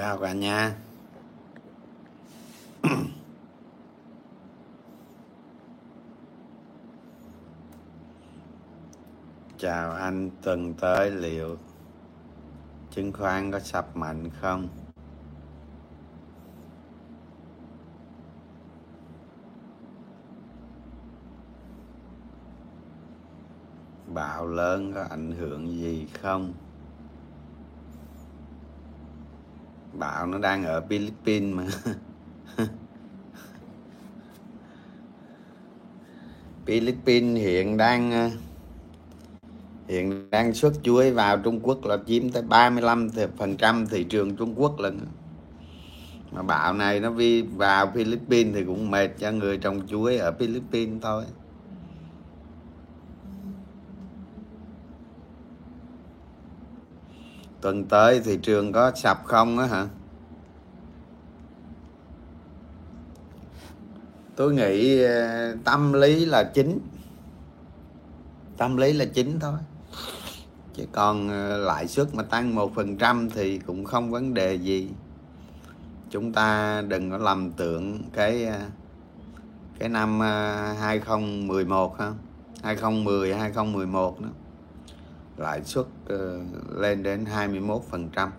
chào cả nhà. Chào anh tuần tới liệu chứng khoán có sập mạnh không? Bạo lớn có ảnh hưởng gì không? Bảo nó đang ở philippines mà. Philippines hiện đang ờ, hiện đang xuất chuối vào Trung Quốc là chiếm tới 35 phần trăm thị trường Trung Quốc lần. Mà bạo này nó vi vào Philippines thì cũng mệt cho người trồng chuối ở Philippines thôi. Tuần tới thị trường có sập không á hả? Tôi nghĩ ờ, tâm lý là chính. Tâm lý là chính thôi. Chứ còn ờ, lãi suất mà tăng một phần trăm thì cũng không vấn đề gì. Chúng ta đừng có lầm tưởng cái ờ, cái năm 2011 ha. 2010 2011 đó lãi suất ờ, lên đến 21 phần trăm.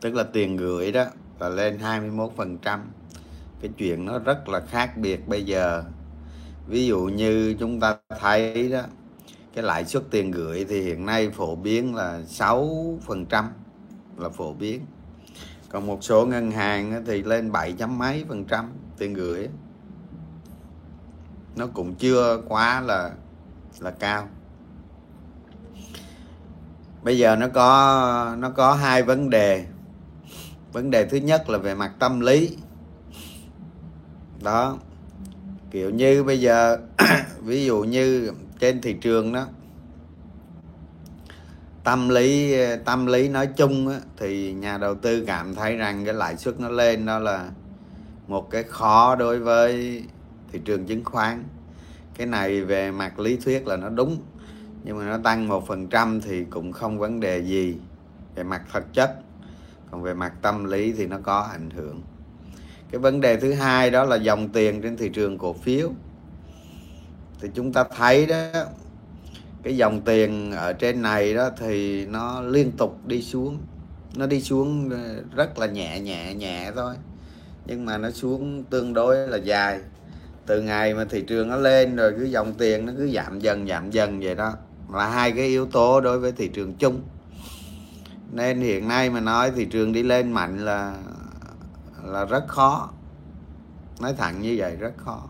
Tức là tiền gửi đó là lên 21 phần trăm. Cái chuyện nó rất là khác biệt bây giờ. Ví dụ như chúng ta thấy đó, cái lãi suất tiền gửi thì hiện nay phổ biến là 6 phần trăm là phổ biến. Còn một số ngân hàng thì lên 7 chấm mấy phần trăm tiền gửi. Nó cũng chưa quá là là cao. Bây giờ nó có nó có hai vấn đề. Vấn đề thứ nhất là về mặt tâm lý. Đó kiểu như bây giờ ví dụ như trên thị trường đó tâm lý tâm lý nói chung á, thì nhà đầu tư cảm thấy rằng cái lãi suất nó lên đó là một cái khó đối với thị trường chứng khoán cái này về mặt lý thuyết là nó đúng, nhưng mà nó tăng một phần trăm thì cũng không vấn đề gì. Về mặt thực chất, còn về mặt tâm lý thì nó có ảnh hưởng. Cái vấn đề thứ hai đó là dòng tiền trên thị trường cổ phiếu. Thì chúng ta thấy đó, cái dòng tiền ở trên này đó thì nó liên tục đi xuống. Nó đi xuống rất là nhẹ nhẹ nhẹ thôi. Nhưng mà nó xuống tương đối là dài từ ngày mà thị trường nó lên rồi cứ dòng tiền nó cứ giảm dần giảm dần vậy đó. Là hai cái yếu tố đối với thị trường chung. Nên hiện nay mà nói thị trường đi lên mạnh là là rất khó. Nói thẳng như vậy, rất khó.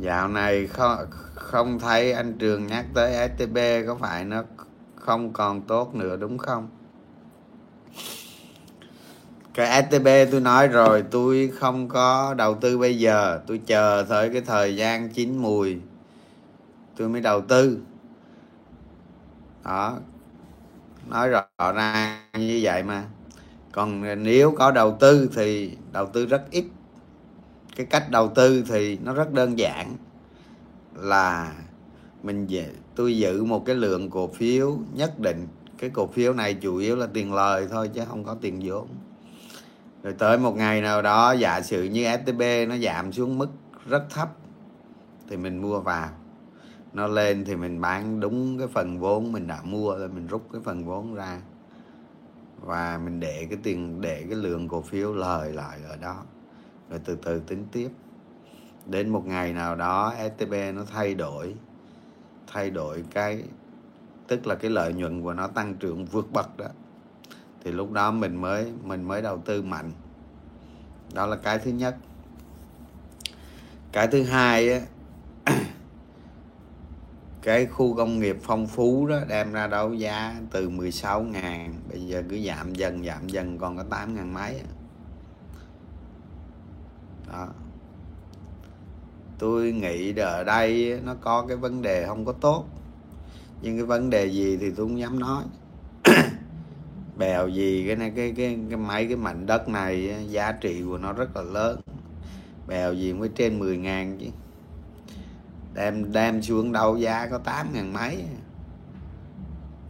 Dạo này không không thấy anh trường nhắc tới stb có phải nó không còn tốt nữa đúng không? Cái stb tôi nói rồi, tôi không có đầu tư bây giờ. Tôi chờ tới cái thời gian chín mùi, tôi mới đầu tư. Đó, nói rõ ràng như vậy mà. Còn nếu có đầu tư thì đầu tư rất ít cái cách đầu tư thì nó rất đơn giản là mình về, tôi giữ một cái lượng cổ phiếu nhất định. Cái cổ phiếu này chủ yếu là tiền lời thôi chứ không có tiền vốn. Rồi tới một ngày nào đó, giả sử như FTB nó giảm xuống mức rất thấp thì mình mua vào. Nó lên thì mình bán đúng cái phần vốn mình đã mua rồi, mình rút cái phần vốn ra. Và mình để cái tiền, để cái lượng cổ phiếu lời lại ở đó rồi từ từ tính tiếp. Đến một ngày nào đó STB nó thay đổi. Thay đổi cái, tức là cái lợi nhuận của nó tăng trưởng vượt bậc đó. Thì lúc đó mình mới mình mới đầu tư mạnh. Đó là cái thứ nhất. Cái thứ hai á, cái khu công nghiệp phong phú đó đem ra đấu giá từ 16 ngàn, bây giờ cứ giảm dần giảm dần, còn có 8 ngàn mấy đó. Tôi nghĩ ở đây nó có cái vấn đề không có tốt. Nhưng cái vấn đề gì thì tôi không dám nói. Bèo gì, cái này, cái cái cái mấy cái mảnh đất này, giá trị của nó rất là lớn. Bèo gì mới trên 10 ngàn chứ. Đem đem xuống đâu giá có 8 ngàn mấy.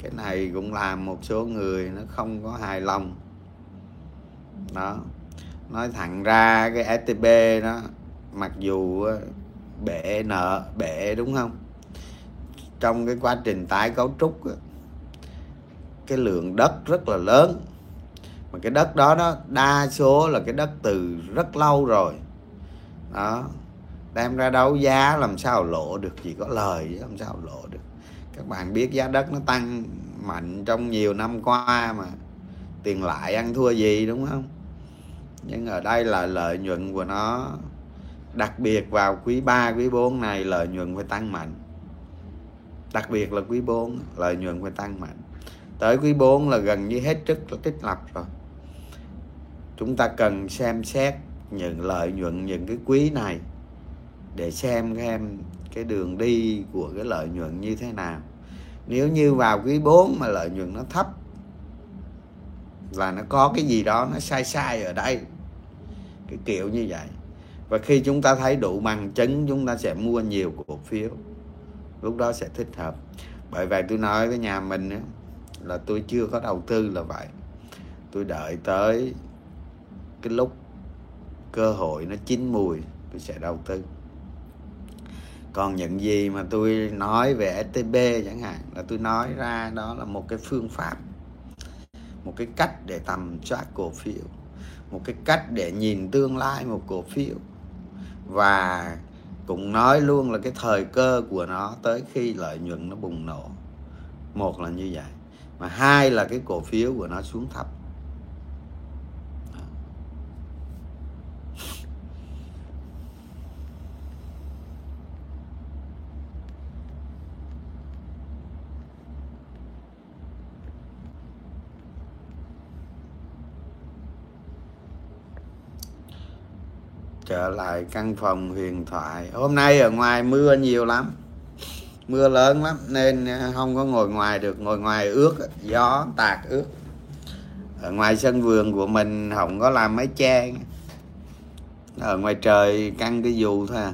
Cái này cũng làm một số người nó không có hài lòng. Đó nói thẳng ra cái STB nó, mặc dù ờ, bể nợ, bể đúng không? Trong cái quá trình tái cấu trúc cái lượng đất rất là lớn. Mà cái đất đó đó đa số là cái đất từ rất lâu rồi. Đó, đem ra đấu giá làm sao lộ được chỉ có lời chứ, làm sao lộ được. Các bạn biết giá đất nó tăng mạnh trong nhiều năm qua mà tiền lại ăn thua gì đúng không? Nhưng ở đây là lợi nhuận của nó đặc biệt vào quý 3, quý 4 này lợi nhuận phải tăng mạnh. Đặc biệt là quý 4 lợi nhuận phải tăng mạnh. Tới quý 4 là gần như hết trích tích lập rồi. Chúng ta cần xem xét những lợi nhuận những cái quý này để xem xem cái đường đi của cái lợi nhuận như thế nào. Nếu như vào quý 4 mà lợi nhuận nó thấp là nó có cái gì đó nó sai sai ở đây. Cái kiểu như vậy. Và khi chúng ta thấy đủ bằng chứng chúng ta sẽ mua nhiều cổ phiếu. Lúc đó sẽ thích hợp. Bởi vậy tôi nói với nhà mình ấy, là tôi chưa có đầu tư là vậy. Tôi đợi tới cái lúc cơ hội nó chín mùi tôi sẽ đầu tư. Còn những gì mà tôi nói về STB chẳng hạn là tôi nói ra đó là một cái phương pháp một cái cách để tầm soát cổ phiếu. Một cái cách để nhìn tương lai một cổ phiếu. Và cũng nói luôn là cái thời cơ của nó tới khi lợi nhuận nó bùng nổ. Một là như vậy. Mà hai là cái cổ phiếu của nó xuống thấp. Trở lại căn phòng huyền thoại. Hôm nay ở ngoài mưa nhiều lắm, mưa lớn lắm, nên à, không có ngồi ngoài được. Ngồi ngoài ướt, gió, tạt ướt. Ở ngoài sân vườn của mình không có làm mấy che. Ở ngoài trời căng cái dù thôi à.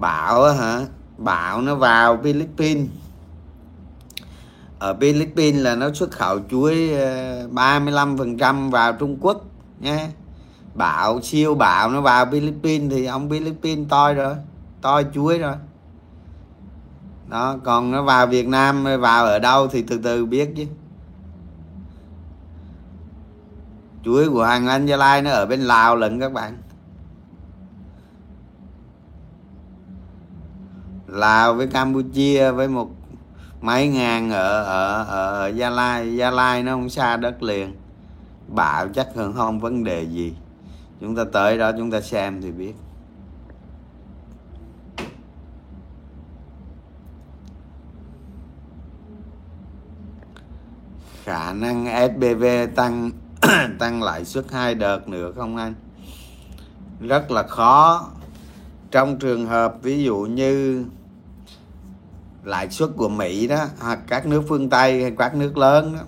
Bão hả? Bão nó vào Philippines ở Philippines là nó xuất khẩu chuối ờ, 35% vào Trung Quốc nha bão siêu bão nó vào Philippines thì ông Philippines toi rồi, toi chuối rồi. Đó, còn nó vào Việt Nam vào ở đâu thì từ từ biết chứ. Chuối của hàng anh Gia Lai nó ở bên Lào lận các bạn. Lào với Campuchia với một mấy ngàn ở ở ở Gia Lai Gia Lai nó không xa đất liền. Bạo chắc hơn không vấn đề gì. Chúng ta tới đó chúng ta xem thì biết. Khả năng SBV tăng tăng lãi suất hai đợt nữa không anh? Rất là khó. Trong trường hợp ví dụ như lãi suất của Mỹ đó, hoặc các nước phương Tây hay các nước lớn đó.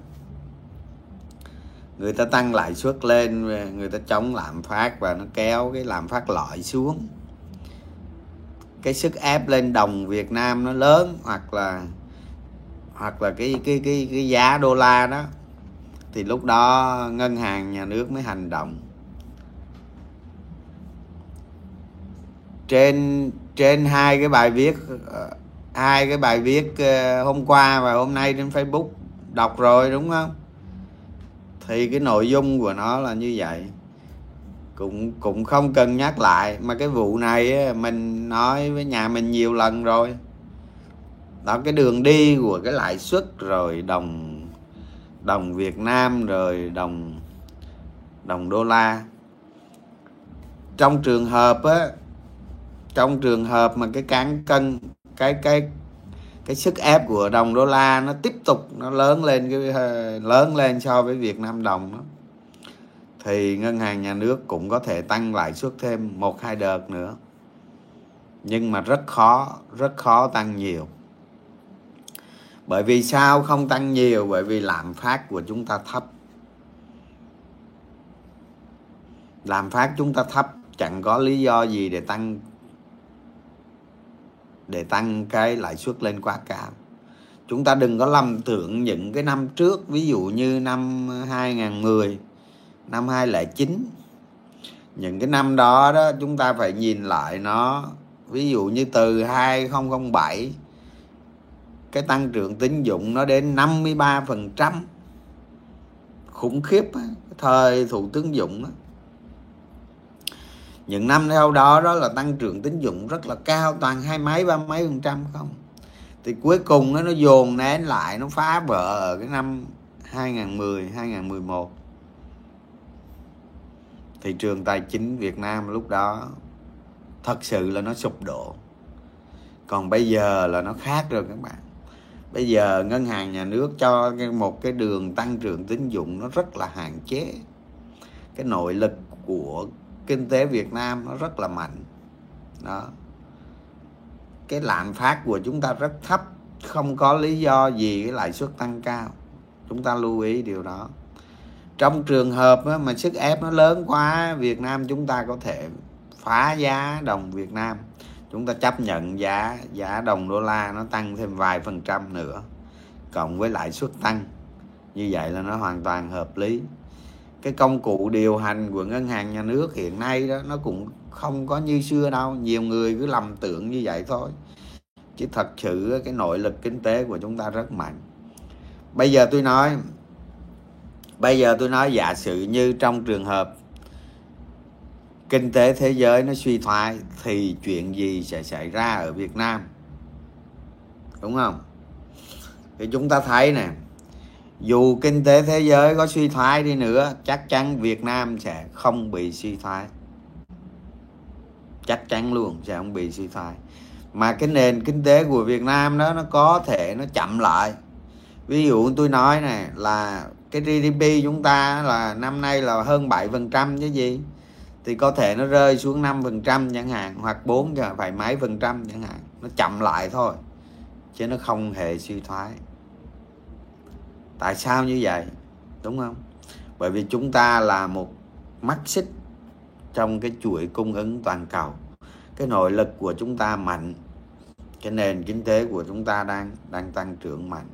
Người ta tăng lãi suất lên, người ta chống lạm phát và nó kéo cái lạm phát loại xuống. Cái sức ép lên đồng Việt Nam nó lớn, hoặc là hoặc là cái cái cái cái giá đô la đó, thì lúc đó ngân hàng nhà nước mới hành động. Trên trên hai cái bài viết ờ, hai cái bài viết ờ, hôm qua và hôm nay trên Facebook? Đọc rồi, đúng không? Thì cái nội dung của nó là như vậy. Cũng cũng không cần nhắc lại. Mà cái vụ này mình nói với nhà mình nhiều lần rồi. Đó, cái đường đi của cái lãi suất rồi đồng đồng Việt Nam rồi đồng đồng đô la. Trong trường hợp á, trong trường hợp mà cái cán cân cái cái cái sức ép của đồng đô la nó tiếp tục nó lớn lên cái ờ, lớn lên so với Việt Nam đồng đó. Thì ngân hàng nhà nước cũng có thể tăng lãi suất thêm một, hai đợt nữa. Nhưng mà rất khó rất khó tăng nhiều. Bởi vì sao không tăng nhiều? Bởi vì lạm phát của chúng ta thấp. Lạm phát chúng ta thấp, chẳng có lý do gì để tăng để tăng cái lãi suất lên quá cao chúng ta đừng có lầm tưởng những cái năm trước, ví dụ như năm 2010 năm 2009 những cái năm đó đó, chúng ta phải nhìn lại nó, ví dụ như từ 2007 cái tăng trưởng tín dụng nó đến 53% khủng khiếp thời thủ tướng dụng đó những năm theo đó đó là tăng trưởng tín dụng rất là cao, toàn hai mấy, ba mấy phần trăm không? Thì cuối cùng nó nó dồn nén lại, nó phá vỡ ở cái năm 2010 2011 thị trường tài chính Việt Nam lúc đó thật sự là nó sụp đổ. Còn bây giờ là nó khác rồi các bạn. Bây giờ ngân hàng nhà nước cho một cái đường tăng trưởng tín dụng nó rất là hạn chế. Cái nội lực của kinh tế Việt Nam nó rất là mạnh. Đó. Cái lạm phát của chúng ta rất thấp, không có lý do gì cái lãi suất tăng cao. Chúng ta lưu ý điều đó. Trong trường hợp mà sức ép nó lớn quá, Việt Nam chúng ta có thể phá giá đồng Việt Nam. Chúng ta chấp nhận giá giá đồng đô la nó tăng thêm vài phần trăm nữa, cộng với lãi suất tăng. Như vậy là nó hoàn toàn hợp lý cái công cụ điều hành của ngân hàng nhà nước hiện nay đó, nó cũng không có như xưa đâu. Nhiều người cứ lầm tưởng như vậy thôi. Chứ thật sự cái nội lực kinh tế của chúng ta rất mạnh. Bây giờ tôi nói, bây giờ tôi nói giả sử như trong trường hợp kinh tế thế giới nó suy thoái thì chuyện gì sẽ xảy ra ở Việt Nam? Đúng không? Thì chúng ta thấy nè dù kinh tế thế giới có suy thoái đi nữa, chắc chắn Việt Nam sẽ không bị suy thoái. Chắc chắn luôn sẽ không bị suy thoái. Mà cái nền kinh tế của Việt Nam đó, nó có thể nó chậm lại. Ví dụ tôi nói này là cái GDP chúng ta là năm nay là hơn 7 phần trăm chứ gì? Thì có thể nó rơi xuống 5 phần trăm chẳng hạn, hoặc 4 phải mấy phần trăm chẳng hạn. Nó chậm lại thôi, chứ nó không hề suy thoái tại sao như vậy? Đúng không? Bởi vì chúng ta là một mắt xích trong cái chuỗi cung ứng toàn cầu. Cái nội lực của chúng ta mạnh, cái nền kinh tế của chúng ta đang đang tăng trưởng mạnh.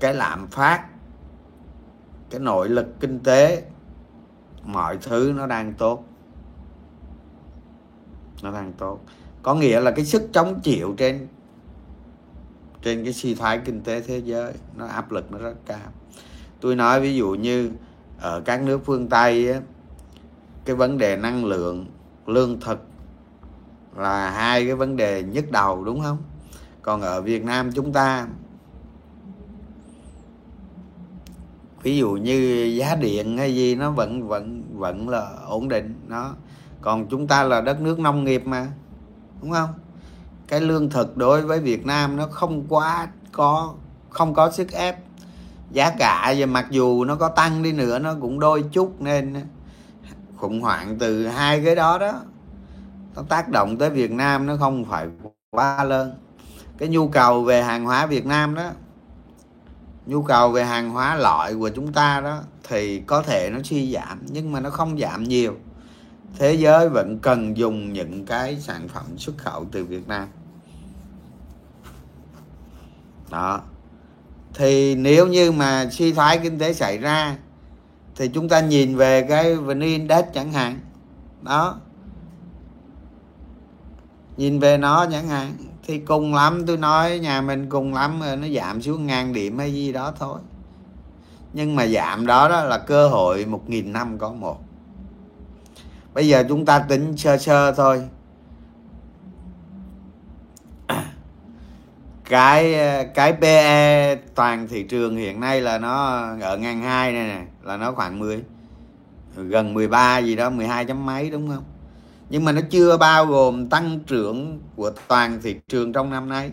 Cái lạm phát, cái nội lực kinh tế, mọi thứ nó đang tốt. Nó đang tốt. Có nghĩa là cái sức chống chịu trên trên cái suy thoái kinh tế thế giới nó áp lực nó rất cao. Tôi nói ví dụ như ở các nước phương tây á, cái vấn đề năng lượng lương thực là hai cái vấn đề nhức đầu đúng không? Còn ở việt nam chúng ta ví dụ như giá điện hay gì nó vẫn vẫn vẫn là ổn định nó. Còn chúng ta là đất nước nông nghiệp mà đúng không? Cái lương thực đối với Việt Nam nó không quá có, không có sức ép. Giá cả và mặc dù nó có tăng đi nữa, nó cũng đôi chút nên khủng hoảng từ hai cái đó đó. Nó tác động tới Việt Nam nó không phải quá lớn. Cái nhu cầu về hàng hóa Việt Nam đó, nhu cầu về hàng hóa loại của chúng ta đó thì có thể nó suy giảm, nhưng mà nó không giảm nhiều thế giới vẫn cần dùng những cái sản phẩm xuất khẩu từ Việt Nam. Đó. Thì nếu như mà suy thoái kinh tế xảy ra, thì chúng ta nhìn về cái vn index chẳng hạn. Đó. Nhìn về nó chẳng hạn, thì cùng lắm, tôi nói nhà mình cùng lắm, nó giảm xuống ngàn điểm hay gì đó thôi. Nhưng mà giảm đó đó là cơ hội một nghìn năm có một bây giờ chúng ta tính sơ sơ thôi. Cái cái PE toàn thị trường hiện nay là nó ở ngàn hai này nè, là nó khoảng 10 gần 13 gì đó 12 chấm mấy đúng không? Nhưng mà nó chưa bao gồm tăng trưởng của toàn thị trường trong năm nay.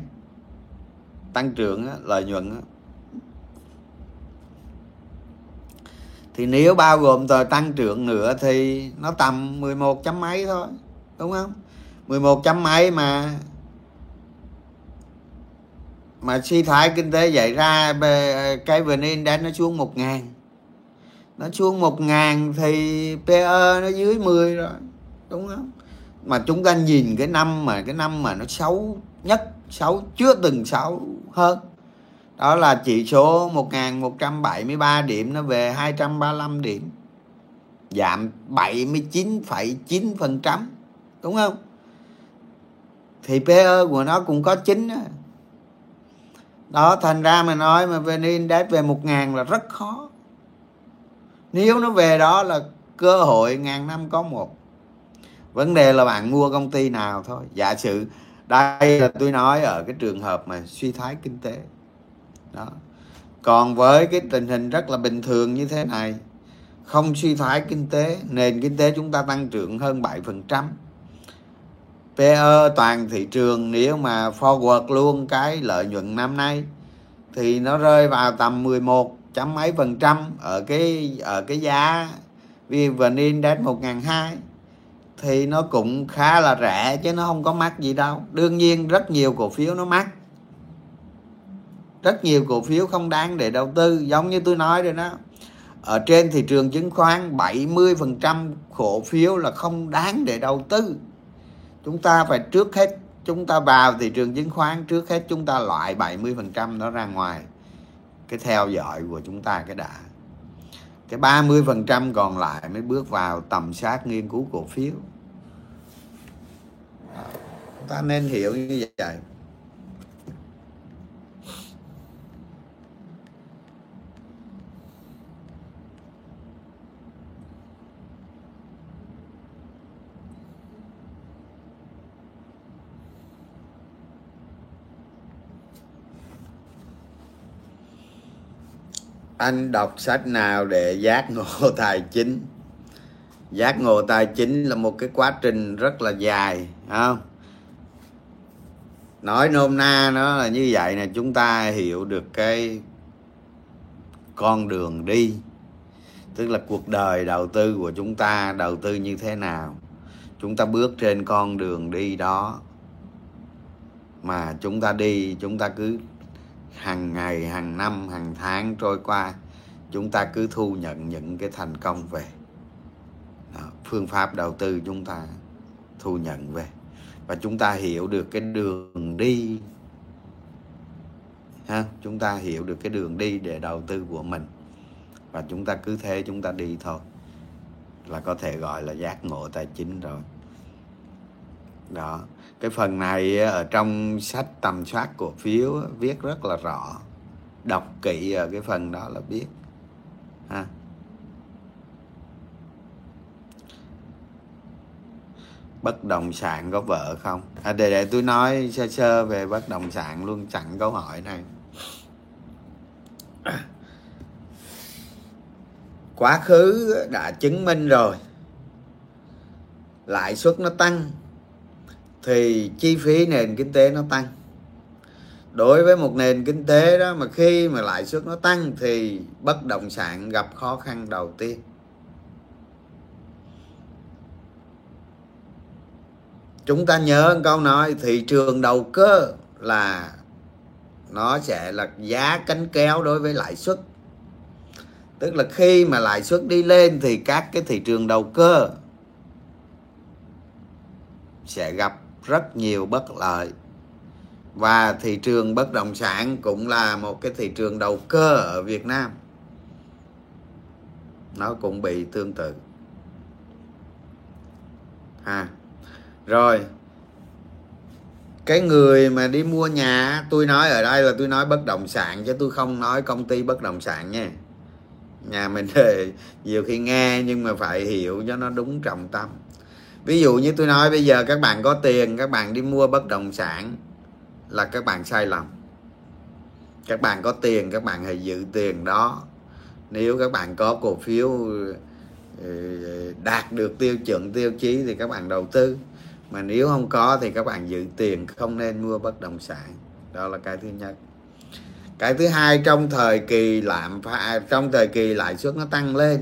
Tăng trưởng lợi nhuận thì nếu bao gồm tờ tăng trưởng nữa thì nó tầm 11 chấm mấy thôi, đúng không? 11 chấm mấy mà mà suy thoái kinh tế xảy ra cái vn index nó xuống một ngàn. Nó xuống một ngàn thì PE nó dưới 10 rồi, đúng không? Mà chúng ta nhìn cái năm mà, cái năm mà nó xấu nhất, xấu, chưa từng xấu hơn đó là chỉ số 1173 điểm nó về 235 điểm. Giảm 79,9% đúng không? Thì PE của nó cũng có 9 đó. đó thành ra mà nói mà VN Index về 1.000 là rất khó. Nếu nó về đó là cơ hội ngàn năm có một. Vấn đề là bạn mua công ty nào thôi. Giả sử đây là tôi nói ở cái trường hợp mà suy thoái kinh tế đó. Còn với cái tình hình rất là bình thường như thế này, không suy thoái kinh tế, nền kinh tế chúng ta tăng trưởng hơn 7% PE toàn thị trường nếu mà forward luôn cái lợi nhuận năm nay thì nó rơi vào tầm 11 chấm mấy phần trăm ở cái ở cái giá VN Index 1002 thì nó cũng khá là rẻ chứ nó không có mắc gì đâu. Đương nhiên rất nhiều cổ phiếu nó mắc rất nhiều cổ phiếu không đáng để đầu tư. Giống như tôi nói rồi đó. Ở trên thị trường chứng khoán 70% cổ phiếu là không đáng để đầu tư. Chúng ta phải trước hết, chúng ta vào thị trường chứng khoán, trước hết chúng ta loại 70% nó ra ngoài. Cái theo dõi của chúng ta cái đã. Cái 30% còn lại mới bước vào tầm soát nghiên cứu cổ phiếu. Chúng ta nên hiểu như vậy. Anh đọc sách nào để giác ngộ tài chính? Giác ngộ tài chính là một cái quá trình rất là dài không? Nói nôm na nó là như vậy nè, chúng ta hiểu được cái con đường đi. Tức là cuộc đời đầu tư của chúng ta đầu tư như thế nào? Chúng ta bước trên con đường đi đó. Mà chúng ta đi, chúng ta cứ hàng ngày hàng năm hàng tháng trôi qua chúng ta cứ thu nhận những cái thành công về. Đó, phương pháp đầu tư chúng ta thu nhận về. Và chúng ta hiểu được cái đường đi ha chúng ta hiểu được cái đường đi để đầu tư của mình. Và chúng ta cứ thế chúng ta đi thôi là có thể gọi là giác ngộ tài chính rồi. Đó cái phần này ở trong sách tầm soát cổ phiếu viết rất là rõ. Đọc kỹ ở cái phần đó là biết. Ha. Bất động sản có vợ không? À, để để tôi nói sơ sơ về bất động sản luôn chặn câu hỏi này. Quá khứ đã chứng minh rồi. Lãi suất nó tăng thì chi phí nền kinh tế nó tăng. Đối với một nền kinh tế đó mà khi mà lãi suất nó tăng thì bất động sản gặp khó khăn đầu tiên. Chúng ta nhớ câu nói, thị trường đầu cơ là nó sẽ là giá cánh kéo đối với lãi suất. Tức là khi mà lãi suất đi lên thì các cái thị trường đầu cơ sẽ gặp rất nhiều bất lợi. Và thị trường bất động sản cũng là một cái thị trường đầu cơ ở Việt Nam. Nó cũng bị tương tự. Ha. Rồi, cái người mà đi mua nhà, tôi nói ở đây là tôi nói bất động sản chứ tôi không nói công ty bất động sản nha. Nhà mình thì nhiều khi nghe nhưng mà phải hiểu cho nó đúng trọng tâm ví dụ như tôi nói bây giờ các bạn có tiền, các bạn đi mua bất động sản là các bạn sai lầm. Các bạn có tiền, các bạn hãy giữ tiền đó. Nếu các bạn có cổ phiếu ừ, đạt được tiêu chuẩn, tiêu chí thì các bạn đầu tư. Mà nếu không có thì các bạn giữ tiền, không nên mua bất động sản. Đó là cái thứ nhất. Cái thứ hai, trong thời kỳ lạm phát trong thời kỳ lãi suất nó tăng lên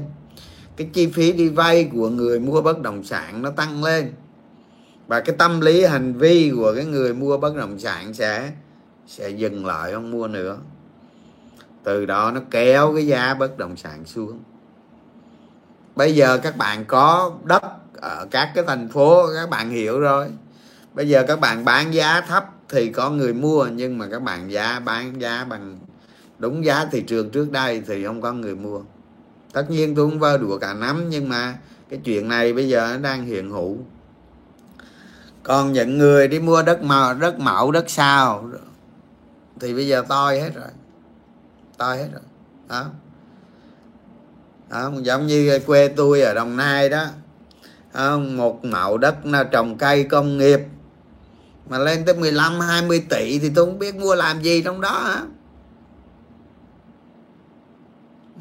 cái chi phí đi vay của người mua bất động sản nó tăng lên. Và cái tâm lý, hành vi của cái người mua bất động sản sẽ sẽ dừng lại, không mua nữa. Từ đó nó kéo cái giá bất động sản xuống. Bây giờ các bạn có đất ở các cái thành phố, các bạn hiểu rồi. Bây giờ các bạn bán giá thấp thì có người mua, nhưng mà các bạn giá bán giá bằng đúng giá thị trường trước đây thì không có người mua tất nhiên tôi không vơ đùa cả nắm nhưng mà cái chuyện này bây giờ nó đang hiện hữu. Còn những người đi mua đất màu đất mẫu đất sao thì bây giờ toi hết rồi. Toi hết rồi. Đó. Đó, giống như quê tôi ở đồng nai đó. Một mẫu đất là trồng cây công nghiệp. Mà lên tới 15 20 tỷ thì tôi không biết mua làm gì trong đó hả?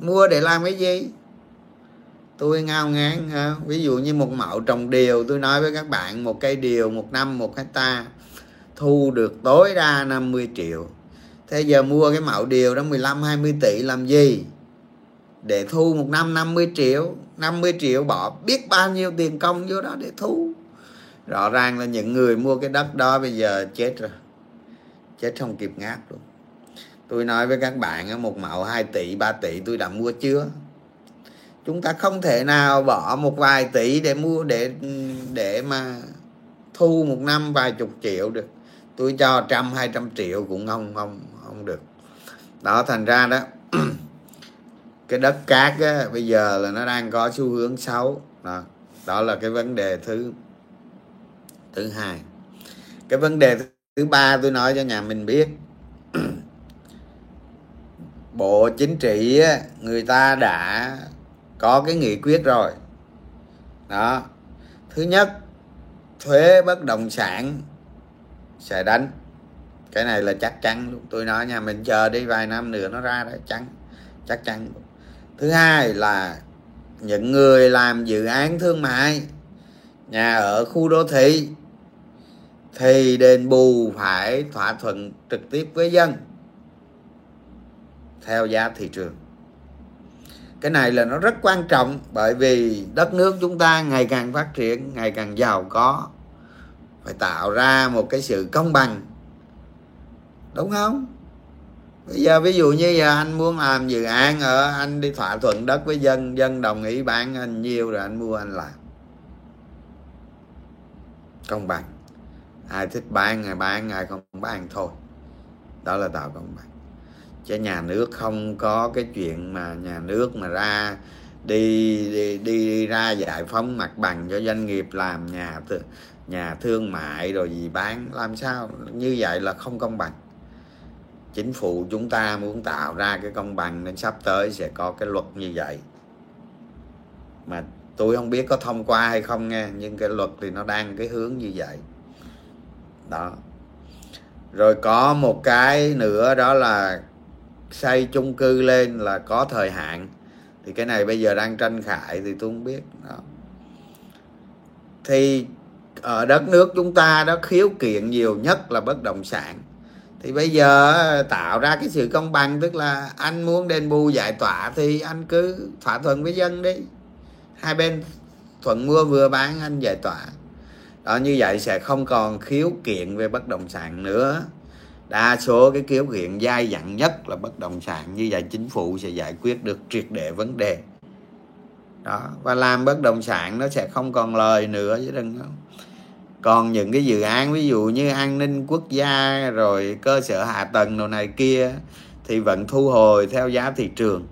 Mua để làm cái gì? Tôi ngao ngán ha? ví dụ như một mẫu trồng điều, tôi nói với các bạn, một cây điều, một năm, một hecta thu được tối đa 50 triệu. Thế giờ mua cái mẫu điều đó 15 20 tỷ làm gì? Để thu một năm 50 triệu. 50 triệu bỏ biết bao nhiêu tiền công vô đó để thu. Rõ ràng là những người mua cái đất đó bây giờ chết rồi. Chết không kịp ngáp luôn tôi nói với các bạn một mẫu 2 tỷ 3 tỷ tôi đã mua chưa? Chúng ta không thể nào bỏ một vài tỷ để mua để để mà thu một năm vài chục triệu được. Tôi cho trăm hai trăm triệu cũng không không không được. Đó thành ra đó cái đất cát á, bây giờ là nó đang có xu hướng xấu. Đó, đó là cái vấn đề thứ thứ hai. Cái vấn đề thứ ba tôi nói cho nhà mình biết bộ chính trị người ta đã có cái nghị quyết rồi. Đó. Thứ nhất, thuế bất động sản sẽ đánh. Cái này là chắc chắn luôn. Tôi nói nha, mình chờ đi vài năm nữa nó ra đó chắn chắc chắn. Thứ hai là những người làm dự án thương mại, nhà ở khu đô thị thì đền bù phải thỏa thuận trực tiếp với dân theo giá thị trường. Cái này là nó rất quan trọng bởi vì đất nước chúng ta ngày càng phát triển, ngày càng giàu có, phải tạo ra một cái sự công bằng. Đúng không? Bây giờ ví dụ như giờ anh muốn làm dự án ở, anh đi thỏa thuận đất với dân dân đồng ý bán anh nhiều rồi anh mua anh làm. Công bằng. Ai thích bán, ai bán, ai không bán thôi. Đó là tạo công bằng chứ nhà nước không có cái chuyện mà nhà nước mà ra đi đi, đi ra giải phóng mặt bằng cho doanh nghiệp làm nhà nhà thương mại rồi gì bán làm sao? Như vậy là không công bằng. Chính phủ chúng ta muốn tạo ra cái công bằng nên sắp tới sẽ có cái luật như vậy. Mà tôi không biết có thông qua hay không nghe nhưng cái luật thì nó đang cái hướng như vậy. Đó. Rồi có một cái nữa đó là xây chung cư lên là có thời hạn. Thì cái này bây giờ đang tranh khải thì tôi không biết. Đó. thì ở đất nước chúng ta đó khiếu kiện nhiều nhất là bất động sản. Thì bây giờ tạo ra cái sự công bằng, tức là anh muốn đền bù giải tỏa thì anh cứ thỏa thuận với dân đi. Hai bên thuận mua vừa bán, anh giải tỏa. Đó, như vậy sẽ không còn khiếu kiện về bất động sản nữa đa số cái khiếu kiện dai dẳng nhất là bất động sản, như vậy chính phủ sẽ giải quyết được triệt để vấn đề. Đó, và làm bất động sản nó sẽ không còn lời nữa chứ đừng không còn những cái dự án, ví dụ như an ninh quốc gia, rồi cơ sở hạ tầng đồ này kia, thì vẫn thu hồi theo giá thị trường.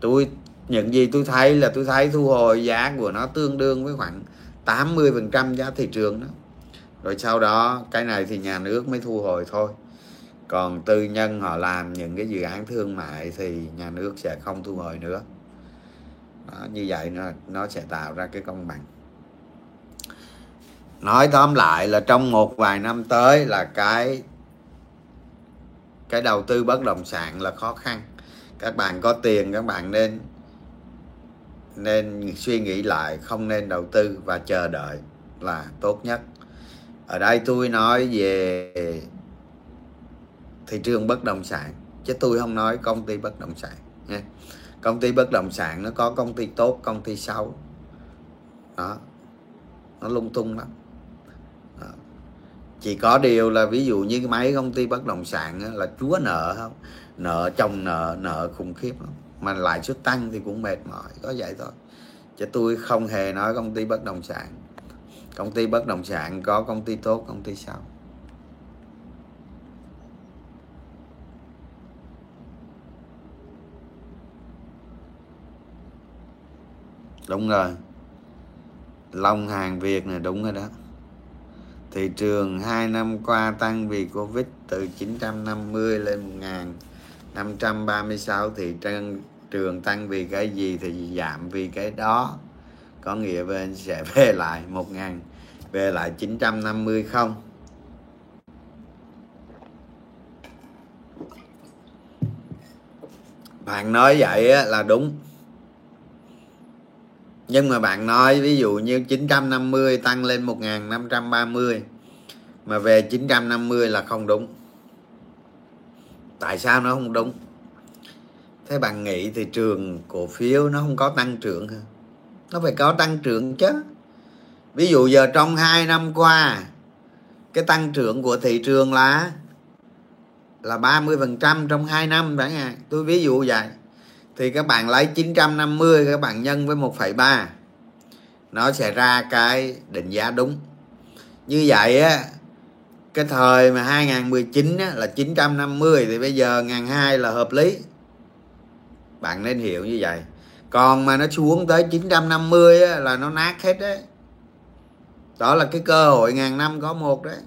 Tôi, những gì tôi thấy là tôi thấy thu hồi giá của nó tương đương với khoảng 80 phần trăm giá thị trường đó rồi sau đó cái này thì nhà nước mới thu hồi thôi. Còn tư nhân họ làm những cái dự án thương mại thì nhà nước sẽ không thu hồi nữa. Đó, như vậy nó, nó sẽ tạo ra cái công bằng. Nói tóm lại là trong một vài năm tới là cái cái đầu tư bất động sản là khó khăn. Các bạn có tiền các bạn nên nên suy nghĩ lại không nên đầu tư và chờ đợi là tốt nhất ở đây tôi nói về thị trường bất động sản. Chứ tôi không nói công ty bất động sản nha. Công ty bất động sản nó có công ty tốt, công ty xấu. Đó. Nó lung tung lắm. Chỉ có điều là ví dụ như mấy công ty bất động sản là chúa nợ không? Nợ chồng nợ nợ khủng khiếp lắm. Mà lãi suất tăng thì cũng mệt mỏi. Có vậy thôi. Chứ tôi không hề nói công ty bất động sản công ty bất động sản có công ty tốt, công ty xấu? Đúng rồi. Long hàng việt này đúng rồi đó. Thị trường 2 năm qua tăng vì covid từ 950 lên 1536 thì trên trường tăng vì cái gì thì giảm vì cái đó có nghĩa bên sẽ về lại 1000 về lại 950 không? Bạn nói vậy là đúng. Nhưng mà bạn nói ví dụ như 950 tăng lên 1530 mà về 950 là không đúng. Tại sao nó không đúng? Thế bạn nghĩ thị trường cổ phiếu nó không có tăng trưởng hả? Nó phải có tăng trưởng chứ. Ví dụ giờ trong 2 năm qua cái tăng trưởng của thị trường là là 30% trong 2 năm chẳng hạn tôi ví dụ vậy. Thì các bạn lấy 950 các bạn nhân với 1,3 nó sẽ ra cái định giá đúng. Như vậy á cái thời mà 2019 á, là 950 thì bây giờ ngàn hai là hợp lý. Bạn nên hiểu như vậy còn mà nó xuống tới 950 á, là nó nát hết đấy. Đó là cái cơ hội ngàn năm có một đấy.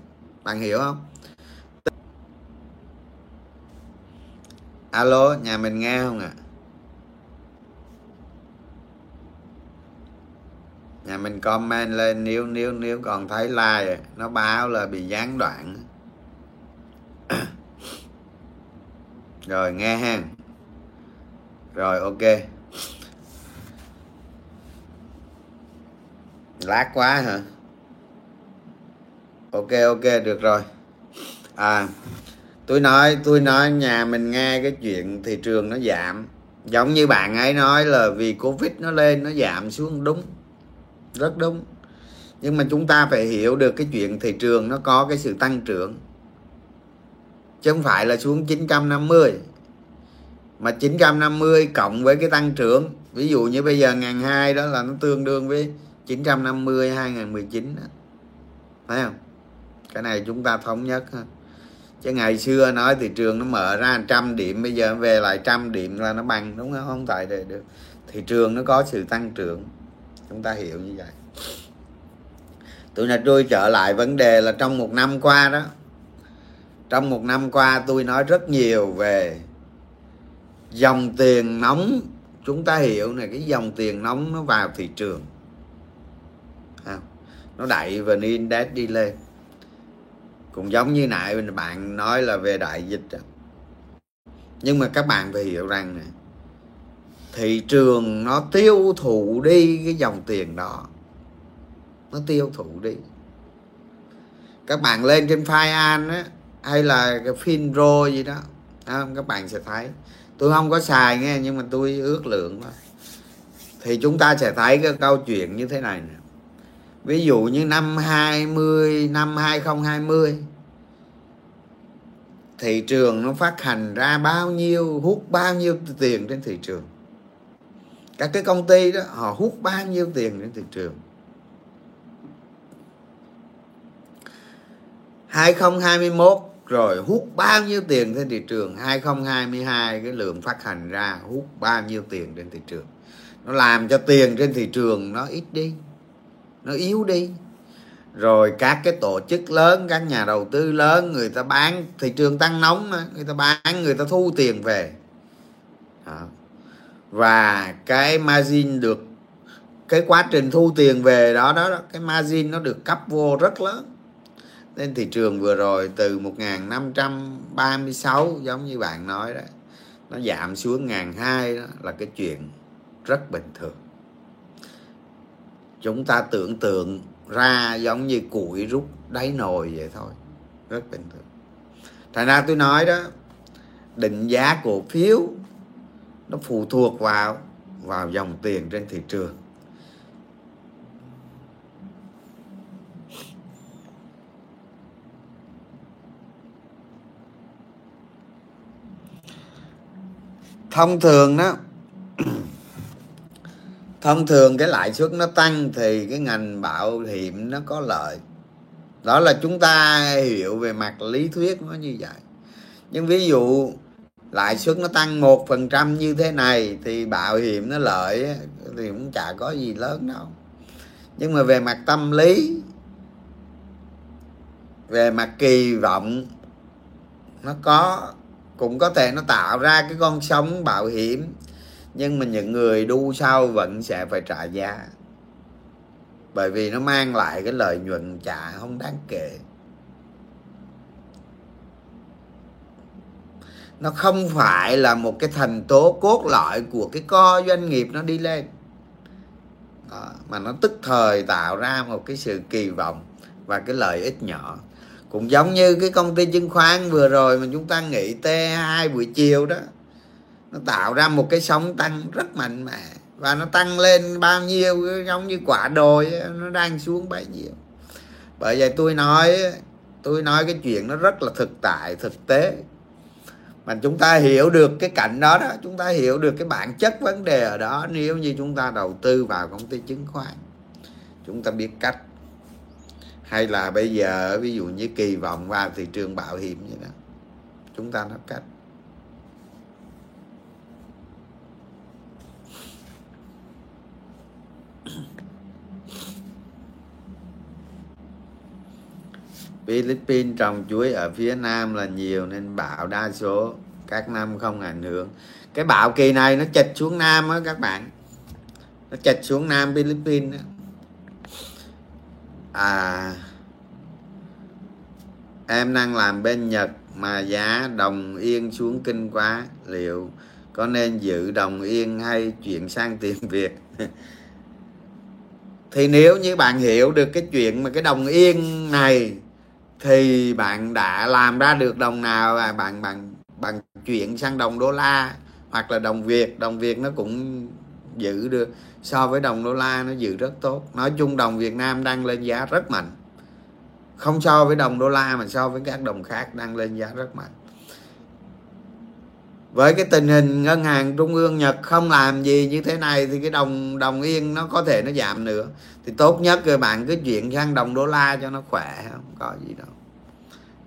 Bạn hiểu không? Alo nhà mình nghe không ạ? À? nhà mình comment lên nếu nếu nếu còn thấy like nó báo là bị gián đoạn. Rồi nghe ha. Rồi ok. Lát quá hả? Ok ok, được rồi. À tôi nói tôi nói nhà mình nghe cái chuyện thị trường nó giảm. Giống như bạn ấy nói là vì covid nó lên, nó giảm xuống, đúng. Rất đúng. Nhưng mà chúng ta phải hiểu được cái chuyện thị trường nó có cái sự tăng trưởng. Chứ không phải là xuống 950 mà 950 cộng với cái tăng trưởng, ví dụ như bây giờ ngàn hai đó là nó tương đương với 950 2019 đó. phải không? Cái này chúng ta thống nhất ha. Chứ ngày xưa nói thị trường nó mở ra trăm điểm, bây giờ về lại trăm điểm là nó bằng, đúng không? Không tại được. Thị trường nó có sự tăng trưởng. Chúng ta hiểu như vậy. Tôi là tôi trở lại vấn đề là trong một năm qua đó, trong một năm qua tôi nói rất nhiều về dòng tiền nóng. Chúng ta hiểu này, cái dòng tiền nóng nó vào thị trường nó đẩy vn index đi lên. Cũng giống như nãy bạn nói là về đại dịch nhưng mà các bạn phải hiểu rằng này thị trường nó tiêu thụ đi cái dòng tiền đó. Nó tiêu thụ đi. Các bạn lên trên file an á, hay là cái finro gì đó các bạn sẽ thấy. Tôi không có xài nghe, nhưng mà tôi ước lượng thôi thì chúng ta sẽ thấy cái câu chuyện như thế này nè ví dụ như năm 20 năm 2020 thị trường nó phát hành ra bao nhiêu, hút bao nhiêu tiền trên thị trường. Các cái công ty đó, họ hút bao nhiêu tiền trên thị trường. 2021 rồi hút bao nhiêu tiền trên thị trường. 2022 cái lượng phát hành ra hút bao nhiêu tiền trên thị trường. Nó làm cho tiền trên thị trường nó ít đi nó yếu đi. Rồi các cái tổ chức lớn, các nhà đầu tư lớn, người ta bán thị trường tăng nóng mà người ta bán, người ta thu tiền về. Đó. và cái margin được, cái quá trình thu tiền về đó đó cái margin nó được cấp vô rất lớn. Nên thị trường vừa rồi từ 1536 giống như bạn nói đấy nó giảm xuống ngàn hai đó, là cái chuyện rất bình thường chúng ta tưởng tượng ra giống như củi rút đáy nồi vậy thôi. Rất bình thường. Thành ra tôi nói đó, định giá cổ phiếu nó phụ thuộc vào vào dòng tiền trên thị trường. Thông thường đó thông thường cái lãi suất nó tăng thì cái ngành bảo hiểm nó có lợi. Đó là chúng ta hiểu về mặt lý thuyết nó như vậy. Nhưng ví dụ lãi suất nó tăng một phần trăm như thế này thì bảo hiểm nó lợi thì cũng chả có gì lớn đâu. Nhưng mà về mặt tâm lý, về mặt kỳ vọng, nó có, cũng có thể nó tạo ra cái con sóng bảo hiểm nhưng mà những người đu sau vẫn sẽ phải trả giá. Bởi vì nó mang lại cái lợi nhuận trả không đáng kể. Nó không phải là một cái thành tố cốt lõi của cái co doanh nghiệp nó đi lên. Đó, mà nó tức thời tạo ra một cái sự kỳ vọng và cái lợi ích nhỏ. Cũng giống như cái công ty chứng khoán vừa rồi mà chúng ta nghĩ T2 buổi chiều đó nó tạo ra một cái sóng tăng rất mạnh mẽ. Và nó tăng lên bao nhiêu, giống như quả đồi nó đang xuống bấy nhiêu. Bởi vậy tôi nói tôi nói cái chuyện nó rất là thực tại, thực tế. Mà chúng ta hiểu được cái cạnh đó đó, chúng ta hiểu được cái bản chất vấn đề ở đó, nếu như chúng ta đầu tư vào công ty chứng khoán, chúng ta biết cách. Hay là bây giờ, ví dụ như kỳ vọng vào thị trường bảo hiểm vậy đó chúng ta nó cách. Philippines trồng chuối ở phía nam là nhiều nên bão đa số, các năm không ảnh hưởng. Cái bão kỳ này nó chạch xuống nam á các bạn. Nó chạch xuống nam Philippines đó. à em đang làm bên Nhật mà giá đồng yên xuống kinh quá. Liệu có nên giữ đồng yên hay chuyển sang tiền Việt thì nếu như bạn hiểu được cái chuyện mà cái đồng yên này thì bạn đã làm ra được đồng nào và bạn bạn bạn chuyển sang đồng đô la hoặc là đồng Việt. Đồng Việt nó cũng giữ được, so với đồng đô la nó giữ rất tốt. Nói chung đồng Việt Nam đang lên giá rất mạnh. Không so với đồng đô la mà so với các đồng khác đang lên giá rất mạnh với cái tình hình ngân hàng trung ương nhật không làm gì như thế này thì cái đồng đồng yên nó có thể nó giảm nữa. Thì tốt nhất rồi bạn cứ chuyển sang đồng đô la cho nó khỏe, không có gì đâu.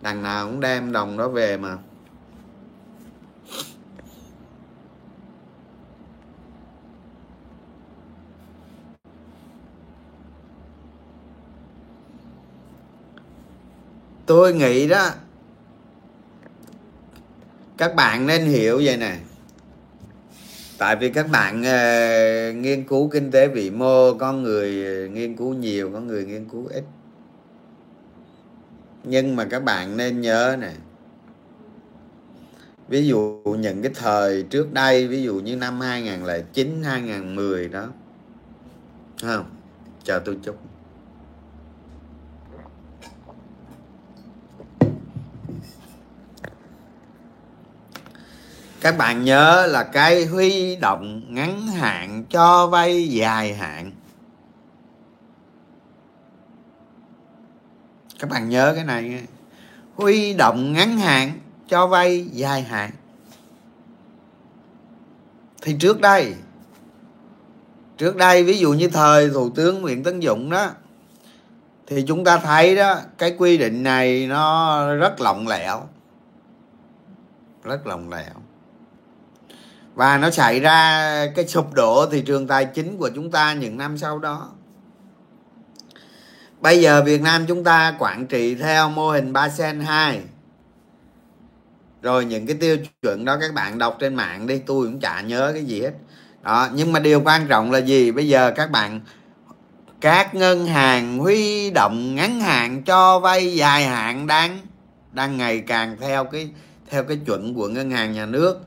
Đằng nào cũng đem đồng đó về mà. Tôi nghĩ đó các bạn nên hiểu vậy nè. Tại vì các bạn uh, nghiên cứu kinh tế vĩ mô có người ờ, nghiên cứu nhiều có người nghiên cứu ít. Nhưng mà các bạn nên nhớ nè. Ví dụ những cái thời trước đây ví dụ như năm 2009 2010 đó. Không? Chờ tôi chút. Các bạn nhớ là cái huy động ngắn hạn cho vay dài hạn. Các bạn nhớ cái này huy động ngắn hạn cho vay dài hạn. Thì trước đây trước đây ví dụ như thời thủ tướng nguyễn tấn dũng đó, thì chúng ta thấy đó, cái quy định này nó rất lỏng lẻo. Rất lỏng lẻo và nó xảy ra cái sụp đổ thị trường tài chính của chúng ta những năm sau đó. Bây giờ Việt Nam chúng ta quản trị theo mô hình ba sen hai. Rồi những cái tiêu chuẩn đó các bạn đọc trên mạng đi, tôi cũng chả nhớ cái gì hết. Đó, nhưng mà điều quan trọng là gì? Bây giờ các bạn, các ngân hàng huy động ngắn hạn cho vay dài hạn đang đang ngày càng theo cái theo cái chuẩn của ngân hàng nhà nước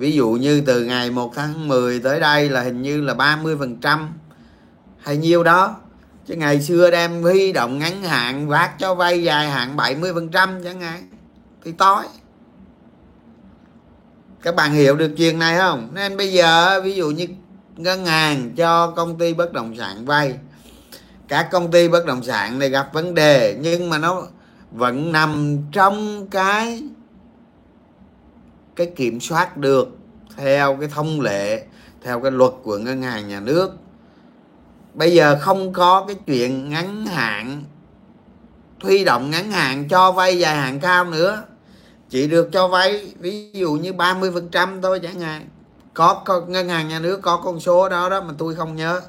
ví dụ như từ ngày 1 tháng 10 tới đây là hình như là 30 phần trăm hay nhiêu đó. Chứ ngày xưa đem huy động ngắn hạn, vác cho vay dài hạn 70 phần trăm chẳng hạn. Thì tối. Các bạn hiểu được chuyện này không? Nên bây giờ, ví dụ như ngân hàng cho công ty bất động sản vay. Các công ty bất động sản này gặp vấn đề, nhưng mà nó vẫn nằm trong cái cái kiểm soát được theo cái thông lệ theo cái luật của ngân hàng nhà nước. Bây giờ không có cái chuyện ngắn hạn huy động ngắn hạn cho vay dài hạn cao nữa. Chỉ được cho vay ví dụ như 30 phần trăm thôi chẳng hạn. Có, có ngân hàng nhà nước có con số đó đó mà tôi không nhớ.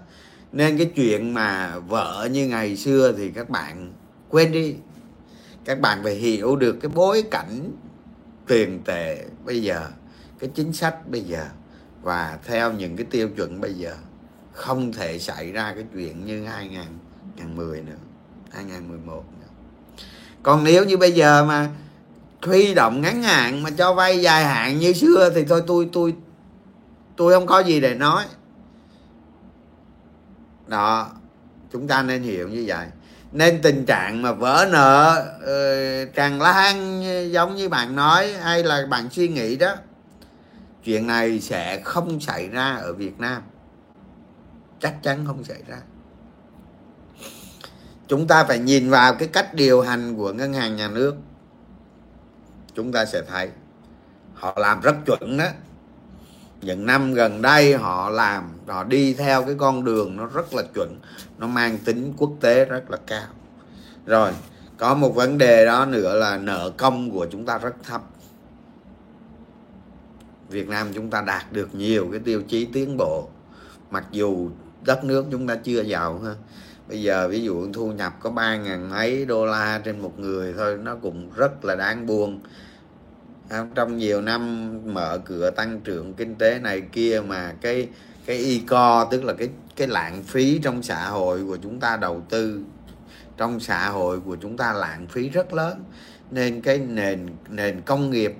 Nên cái chuyện mà vợ như ngày xưa thì các bạn quên đi. Các bạn phải hiểu được cái bối cảnh tiền tệ bây giờ, cái chính sách bây giờ và theo những cái tiêu chuẩn bây giờ không thể xảy ra cái chuyện như 2010 nữa 2011 nữa. Còn nếu như bây giờ mà huy động ngắn hạn mà cho vay dài hạn như xưa thì thôi tôi tôi tôi không có gì để nói. Đó, chúng ta nên hiểu như vậy nên tình trạng mà vỡ nợ uh, tràn lan giống như bạn nói hay là bạn suy nghĩ đó chuyện này sẽ không xảy ra ở việt nam. Chắc chắn không xảy ra. Chúng ta phải nhìn vào cái cách điều hành của ngân hàng nhà nước. Chúng ta sẽ thấy họ làm rất chuẩn đó những năm gần đây họ làm, họ đi theo cái con đường nó rất là chuẩn, nó mang tính quốc tế rất là cao. Rồi, có một vấn đề đó nữa là nợ công của chúng ta rất thấp. Việt Nam chúng ta đạt được nhiều cái tiêu chí tiến bộ, mặc dù đất nước chúng ta chưa giàu ha. Bây giờ ví dụ thu nhập có ba ngàn mấy đô la trên một người thôi, nó cũng rất là đáng buồn trong nhiều năm mở cửa tăng trưởng kinh tế này kia mà cái cái y co tức là cái cái lãng phí trong xã hội của chúng ta đầu tư, trong xã hội của chúng ta lãng phí rất lớn. Nên cái nền nền công nghiệp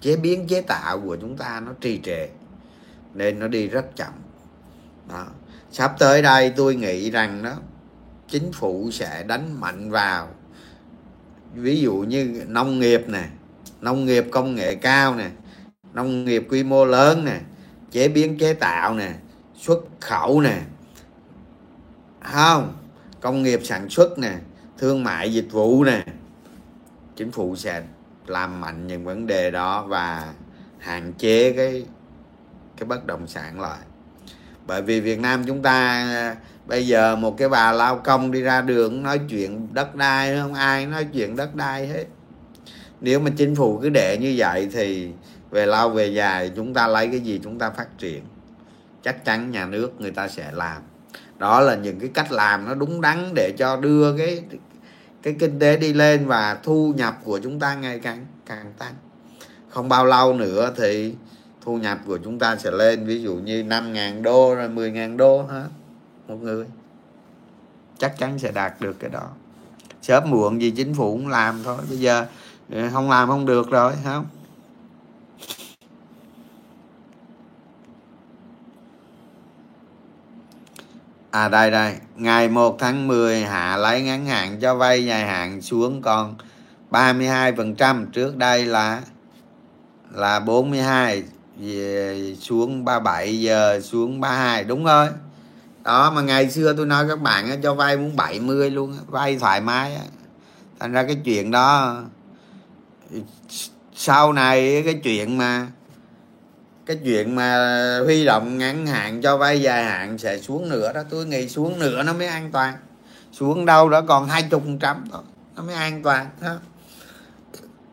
chế biến, chế tạo của chúng ta nó trì trệ, nên nó đi rất chậm. Đó. sắp tới đây tôi nghĩ rằng đó, chính phủ sẽ đánh mạnh vào. Ví dụ như nông nghiệp này nông nghiệp công nghệ cao nè, nông nghiệp quy mô lớn nè, chế biến chế tạo nè, xuất khẩu nè. Không, công nghiệp sản xuất nè, thương mại dịch vụ nè. Chính phủ sẽ làm mạnh những vấn đề đó và hạn chế cái cái bất động sản lại. Bởi vì Việt Nam chúng ta, bây giờ một cái bà lao công đi ra đường nói chuyện đất đai không? Ai nói chuyện đất đai hết? Nếu mà chính phủ cứ để như vậy thì về lâu về dài chúng ta lấy cái gì chúng ta phát triển. Chắc chắn nhà nước người ta sẽ làm. Đó là những cái cách làm nó đúng đắn để cho đưa cái cái kinh tế đi lên và thu nhập của chúng ta ngày càng càng tăng. Không bao lâu nữa thì thu nhập của chúng ta sẽ lên, ví dụ như 5.000 đô rồi 10.000 đô hết, một người. Chắc chắn sẽ đạt được cái đó. Sớm muộn gì chính phủ cũng làm thôi. Bây giờ không làm không được rồi không À đây đây, ngày 1 tháng 10 hạ lấy ngắn hạn cho vay dài hạn xuống còn 32%, trước đây là là 42 về xuống 37 giờ xuống 32 đúng rồi. Đó mà ngày xưa tôi nói các bạn cho vay muốn 70 luôn, vay thoải mái. Thành ra cái chuyện đó sau này cái chuyện mà cái chuyện mà huy động ngắn hạn cho vay dài hạn sẽ xuống nữa đó. Tôi nghĩ xuống nữa nó mới an toàn. Xuống đâu đó còn hai chục trăm thôi nó mới an toàn đó.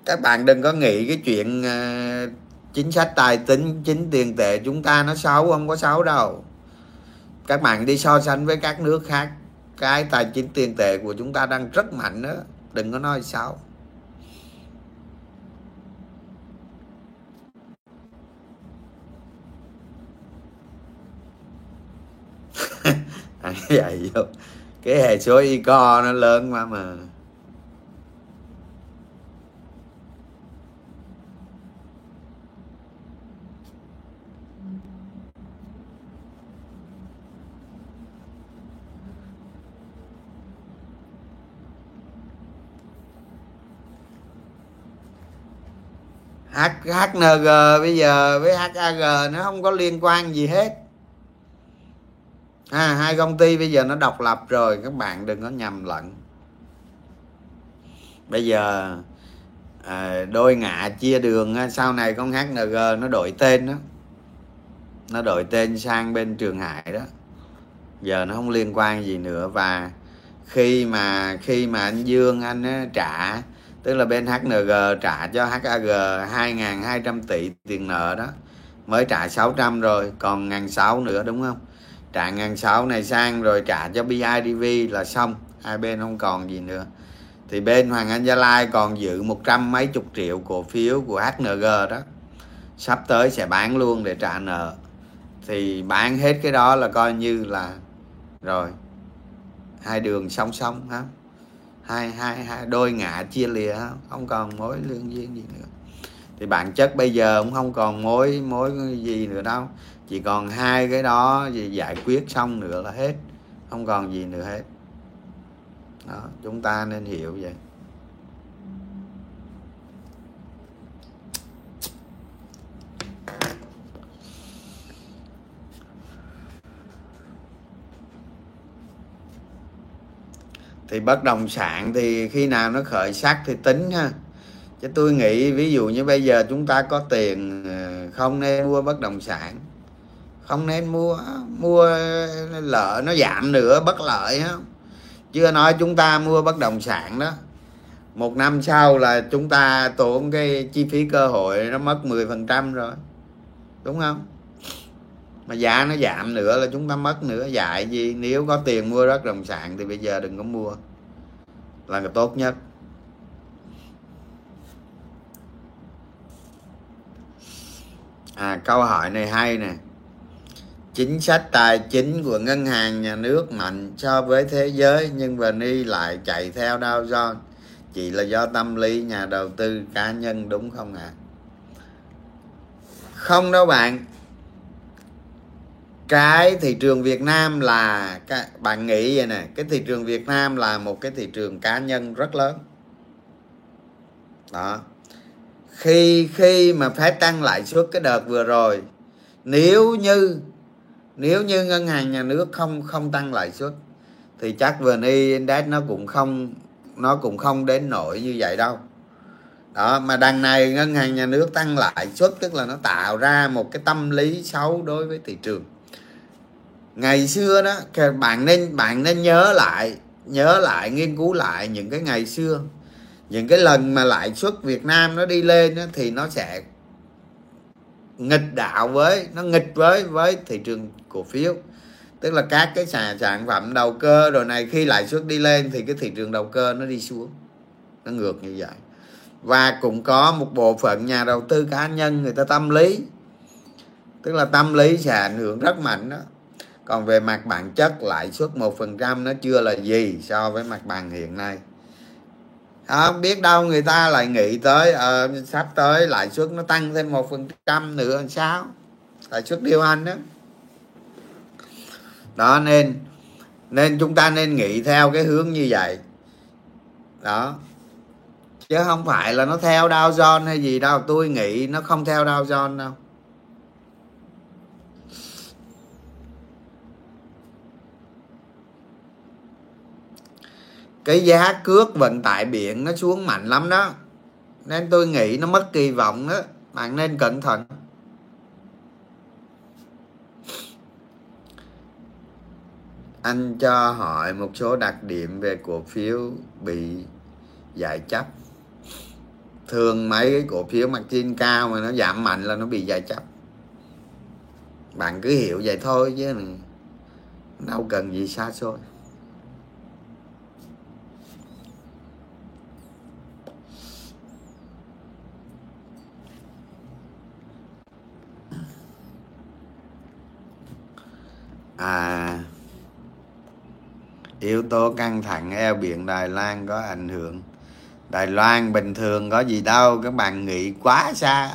các bạn đừng có nghĩ cái chuyện uh, chính sách tài chính chính tiền tệ chúng ta nó xấu không có xấu đâu. Các bạn đi so sánh với các nước khác cái tài chính tiền tệ của chúng ta đang rất mạnh đó đừng có nói xấu. Vậy vô. Cái hệ số ico nó lớn quá mà. H, HNG bây giờ với HAG nó không có liên quan gì hết à, hai công ty bây giờ nó độc lập rồi các bạn đừng có nhầm lẫn. Bây giờ à, đôi ngạ chia đường sau này con HNG nó đổi tên đó nó đổi tên sang bên trường hải đó. Giờ nó không liên quan gì nữa và khi mà khi mà anh Dương anh á, trả tức là bên HNG trả cho HAG 2.200 tỷ tiền nợ đó mới trả 600 rồi còn ngàn sáu nữa đúng không? Trả ngàn sáu này sang rồi trả cho BIDV là xong. Hai bên không còn gì nữa. Thì bên Hoàng Anh Gia Lai còn giữ một trăm mấy chục triệu cổ phiếu của HNG đó. Sắp tới sẽ bán luôn để trả nợ. Thì bán hết cái đó là coi như là rồi. Hai đường song song, ha. Hai hai hai, đôi ngã chia lìa không còn mối lương duyên gì nữa. Thì bản chất bây giờ cũng không còn mối mối gì nữa đâu chỉ còn hai cái đó thì giải quyết xong nữa là hết. Không còn gì nữa hết. Đó, chúng ta nên hiểu vậy. Thì bất động sản thì khi nào nó khởi sắc thì tính ha. Chứ tôi nghĩ ví dụ như bây giờ chúng ta có tiền ờ, không nên mua bất động sản không nên mua mua lợ nó giảm nữa, bất lợi không chưa nói chúng ta mua bất động sản đó. Một năm sau là chúng ta tốn cái chi phí cơ hội nó mất 10% rồi. Đúng không? Mà giá nó giảm nữa là chúng ta mất nữa. Dạy gì, nếu có tiền mua bất động sản thì bây giờ đừng có mua. Là cái tốt nhất. À câu hỏi này hay nè chính sách tài chính của ngân hàng nhà nước mạnh so với thế giới, nhưng vani lại chạy theo Dow Jones. Chỉ là do tâm lý nhà đầu tư cá nhân, đúng không ạ? À? không đâu bạn. Cái thị trường Việt Nam là các bạn nghĩ vậy nè, cái thị trường Việt Nam là một cái thị trường cá nhân rất lớn. Đó. Khi khi mà phép tăng lãi suất cái đợt vừa rồi, nếu như nếu như ngân hàng nhà nước không không tăng lãi suất thì chắc vn index nó cũng không nó cũng không đến nổi như vậy đâu. Đó mà đằng này ngân hàng nhà nước tăng lãi suất tức là nó tạo ra một cái tâm lý xấu đối với thị trường. Ngày xưa đó bạn nên bạn nên nhớ lại nhớ lại nghiên cứu lại những cái ngày xưa. Những cái lần mà lãi suất Việt Nam nó đi lên đó, thì nó sẽ nghịch đạo với, nó nghịch với với thị trường cổ phiếu. Tức là các cái sản sản phẩm đầu cơ rồi này khi lãi suất đi lên thì cái thị trường đầu cơ nó đi xuống. Nó ngược như vậy. Và cũng có một bộ phận nhà đầu tư cá nhân người ta tâm lý. Tức là tâm lý sẽ ảnh hưởng rất mạnh đó. Còn về mặt bản chất, lãi suất một phần trăm nó chưa là gì so với mặt bằng hiện nay. Ờ, không biết đâu người ta lại nghĩ tới uh, sắp tới lãi suất nó tăng thêm một phần trăm nữa làm sao? Lãi suất điều hành đó. Đó nên nên chúng ta nên nghĩ theo cái hướng như vậy. Đó. Chứ không phải là nó theo Dow Jones hay gì đâu tôi nghĩ nó không theo Dow Jones đâu. Cái giá cước vận tải biển nó xuống mạnh lắm đó. Nên tôi nghĩ nó mất kỳ vọng đó. Bạn nên cẩn thận. Anh cho hỏi một số đặc điểm về cổ phiếu bị giải chấp. Thường mấy cái cổ phiếu margin cao mà nó giảm mạnh là nó bị giải chấp. Bạn cứ hiểu vậy thôi chứ đâu cần gì xa xôi. Yếu tố căng thẳng eo biển Đài Loan có ảnh hưởng. Đài Loan bình thường có gì đâu, các bạn nghĩ quá xa.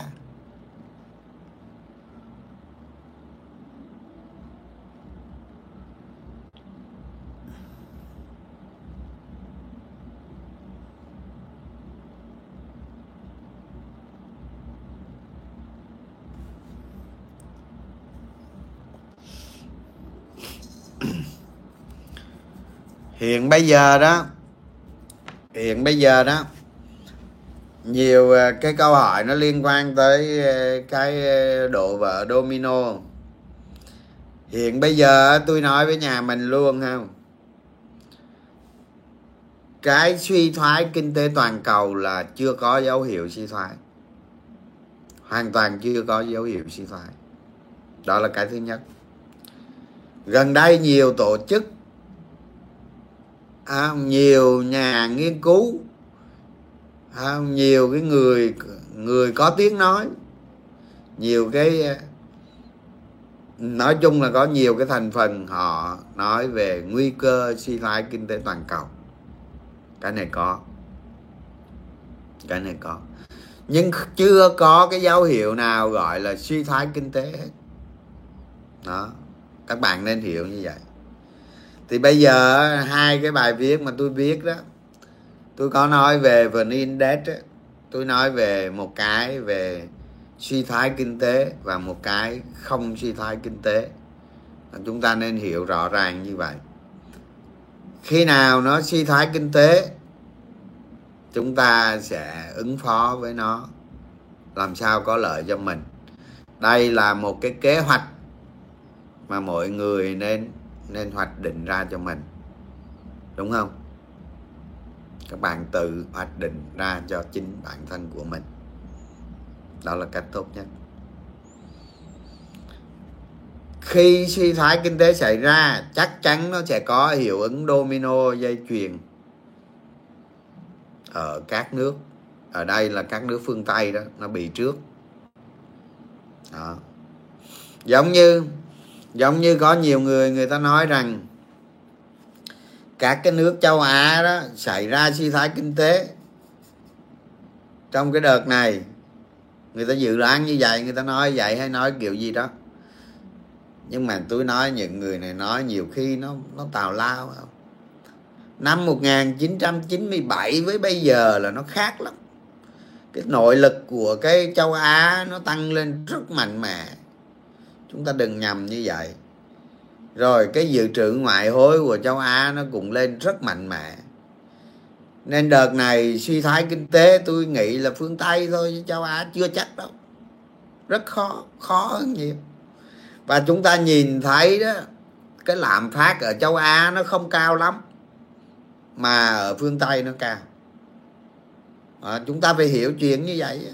Hiện bây giờ đó, hiện bây giờ đó, nhiều à, cái câu hỏi nó liên quan tới à, cái à, độ vợ domino. Hiện bây giờ tôi nói với nhà mình luôn không cái suy thoái kinh tế toàn cầu là chưa có dấu hiệu suy thoái. Hoàn toàn chưa có dấu hiệu suy thoái. Đó là cái thứ nhất. Gần đây nhiều tổ chức à, nhiều nhà nghiên cứu à, nhiều cái người người có tiếng nói. Nhiều cái nói chung là có nhiều cái thành phần họ nói về nguy cơ suy thoái kinh tế toàn cầu. Cái này có. Cái này có. Nhưng chưa có cái dấu hiệu nào gọi là suy thoái kinh tế hết. Đó. Các bạn nên hiểu như vậy thì bây giờ hai cái bài viết mà tôi viết đó tôi có nói về vn index đó, tôi nói về một cái về suy thoái kinh tế và một cái không suy thoái kinh tế. Chúng ta nên hiểu rõ ràng như vậy. Khi nào nó suy thoái kinh tế chúng ta sẽ ứng phó với nó làm sao có lợi cho mình. Đây là một cái kế hoạch mà mọi người nên nên hoạch định ra cho mình. Đúng không? Các bạn tự hoạch định ra cho chính bản thân của mình. Đó là cách tốt nhất. Khi suy thoái kinh tế xảy ra, chắc chắn nó sẽ có hiệu ứng domino dây chuyền ở các nước. Ở đây là các nước phương tây đó, nó bị trước. Đó. giống như giống như có nhiều người người ta nói rằng các cái nước châu á đó xảy ra suy thoái kinh tế. Trong cái đợt này, người ta dự đoán như vậy, người ta nói vậy hay nói kiểu gì đó. Nhưng mà tôi nói, những người này nói nhiều khi nó nó tào lao. Không năm 1997 với bây giờ là nó khác lắm. Cái nội lực của cái châu Á nó tăng lên rất mạnh mẽ chúng ta đừng nhầm như vậy. Rồi cái dự trữ ngoại hối của châu Á nó cũng lên rất mạnh mẽ. Nên đợt này suy thoái kinh tế tôi nghĩ là phương Tây thôi chứ châu Á chưa chắc đâu. Rất khó khó hơn nhiều. Và chúng ta nhìn thấy đó cái lạm phát ở châu Á nó không cao lắm mà ở phương Tây nó cao. À, chúng ta phải hiểu chuyện như vậy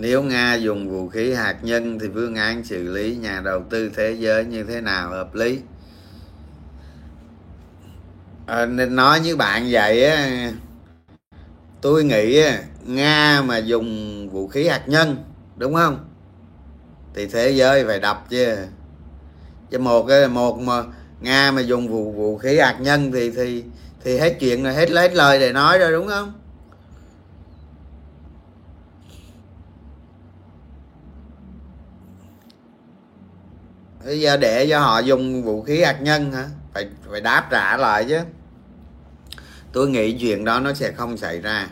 nếu nga dùng vũ khí hạt nhân thì phương án xử lý nhà đầu tư thế giới như thế nào hợp lý? À, nên nói với bạn vậy á tôi nghĩ nga mà dùng vũ khí hạt nhân đúng không? Thì thế giới phải đập chứ. Chứ một cái một mà nga mà dùng vũ vũ khí hạt nhân thì thì thì hết chuyện rồi hết hết lời để nói rồi đúng không? Bây giờ để cho họ dùng vũ khí hạt nhân hả? Phải phải đáp trả lại chứ. Tôi nghĩ chuyện đó nó sẽ không xảy ra.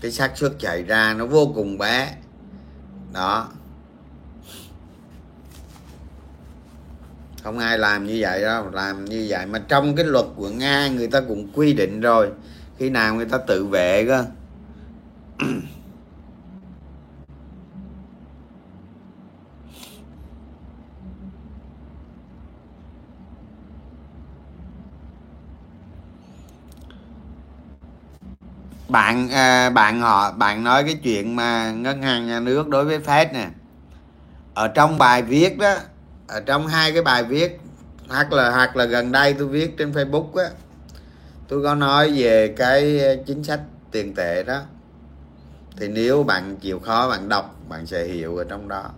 Cái xác suất xảy ra nó vô cùng bé. Đó. Không ai làm như vậy đâu, làm như vậy. Mà trong cái luật của nga người ta cũng quy định rồi. Khi nào người ta tự vệ cơ. Bạn à, bạn họ bạn nói cái chuyện mà ngân hàng nhà nước đối với Fed nè. Ở trong bài viết đó ở trong hai cái bài viết hoặc là hoặc là gần đây tôi viết trên Facebook á tôi có nói về cái à, chính sách tiền tệ đó. Thì nếu bạn chịu khó bạn đọc bạn sẽ hiểu ở trong đó.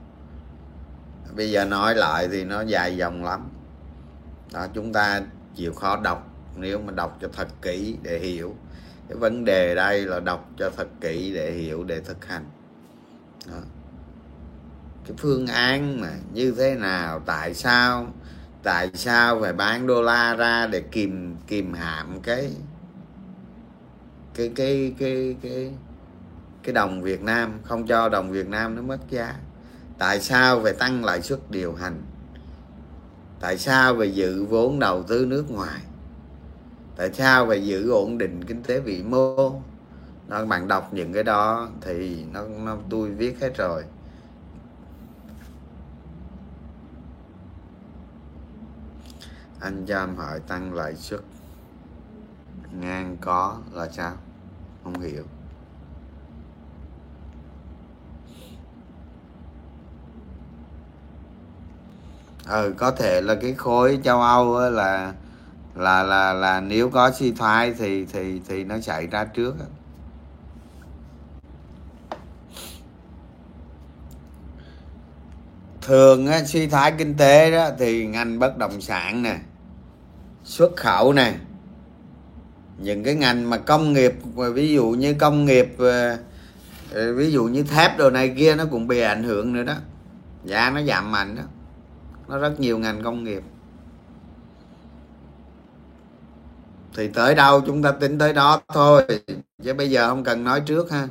Bây giờ nói lại thì nó dài dòng lắm. Đó chúng ta chịu khó đọc nếu mà đọc cho thật kỹ để hiểu cái vấn đề đây là đọc cho thật kỹ để hiểu, để thực hành. Đó. cái phương án mà như thế nào, tại sao tại sao phải bán đô la ra để kìm kìm hãm cái cái cái cái cái cái đồng Việt Nam, không cho đồng Việt Nam nó mất giá? Tại sao phải tăng lãi suất điều hành? Tại sao phải giữ vốn đầu tư nước ngoài? Tại sao phải giữ ổn định kinh tế vĩ mô? Nó bạn đọc những cái đó thì nó, nó tôi viết hết rồi. Anh cho em hỏi tăng lãi suất ngang có là sao? Không hiểu. Ừ có thể là cái khối châu âu là là là là nếu có suy thoái thì thì thì nó xảy ra trước thường á, suy thoái kinh tế đó thì ngành bất động sản nè xuất khẩu nè những cái ngành mà công nghiệp ví dụ như công nghiệp ờ, ờ, ví dụ như thép đồ này kia nó cũng bị ảnh hưởng nữa đó. Giá nó giảm mạnh đó. Nó rất nhiều ngành công nghiệp. Thì tới đâu chúng ta tính tới đó thôi. Chứ bây giờ không cần nói trước ha.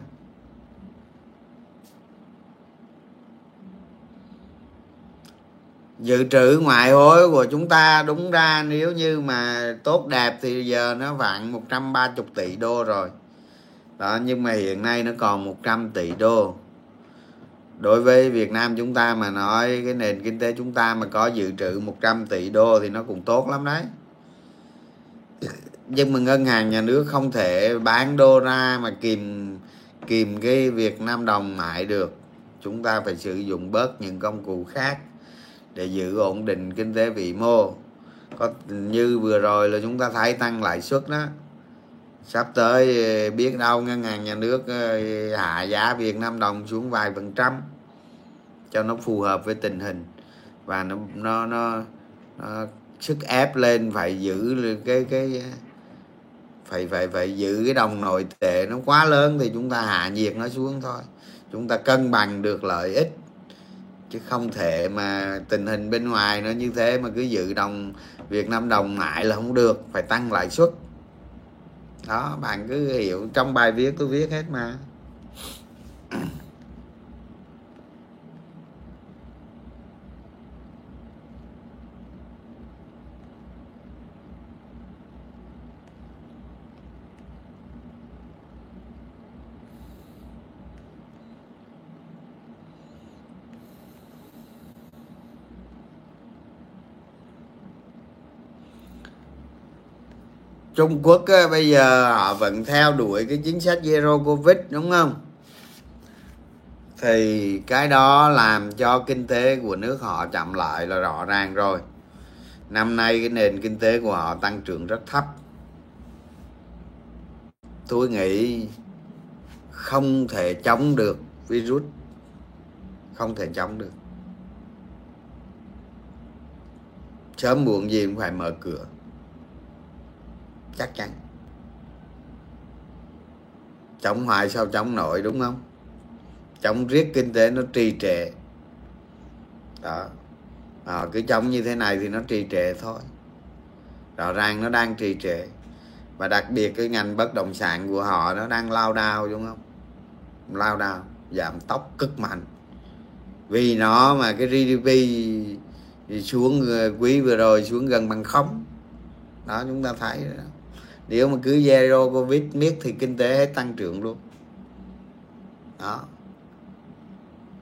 Dự trữ ngoại hối của chúng ta đúng ra nếu như mà tốt đẹp thì giờ nó vạn 130 tỷ đô rồi. Đó, nhưng mà hiện nay nó còn 100 tỷ đô. Đối với Việt Nam chúng ta mà nói, cái nền kinh tế chúng ta mà có dự trữ 100 tỷ đô thì nó cũng tốt lắm đấy nhưng mà ngân hàng nhà nước không thể bán đô ra mà kìm kìm cái Việt Nam đồng mại được. Chúng ta phải sử dụng bớt những công cụ khác để giữ ổn định kinh tế vĩ mô. Có như vừa rồi là chúng ta thấy tăng lãi suất đó. Sắp tới eh, biết đâu ngân hàng nhà nước eh, hạ giá Việt Nam đồng xuống vài phần trăm cho nó phù hợp với tình hình. Và nó nó nó, nó sức ép lên phải giữ cái cái phải phải phải giữ cái đồng nội tệ nó quá lớn thì chúng ta hạ nhiệt nó xuống thôi. Chúng ta cân bằng được lợi ích, chứ không thể mà tình hình bên ngoài nó như thế mà cứ giữ đồng, Việt Nam đồng mãi là không được, phải tăng lãi suất. Đó, bạn cứ hiểu, trong bài viết tôi viết hết mà. Trung Quốc á, bây giờ họ vẫn theo đuổi cái chính sách zero covid đúng không? Thì cái đó làm cho kinh tế của nước họ chậm lại là rõ ràng rồi. Năm nay cái nền kinh tế của họ tăng trưởng rất thấp. Tôi nghĩ không thể chống được virus. Không thể chống được. Sớm muộn gì cũng phải mở cửa chắc chắn. Chống hoài sao chống nổi đúng không? Chống riết kinh tế nó trì trệ. Đó. À, cứ chống như thế này thì nó trì trệ thôi. Rõ ràng nó đang trì trệ. Và đặc biệt cái ngành bất động sản của họ nó đang lao đao đúng không? Lao đao giảm tốc cực mạnh. Vì nó mà cái GDP xuống ờ, quý vừa rồi xuống gần bằng không. Đó chúng ta thấy đó nếu mà cứ zero covid miết thì kinh tế hết tăng trưởng luôn. Đó.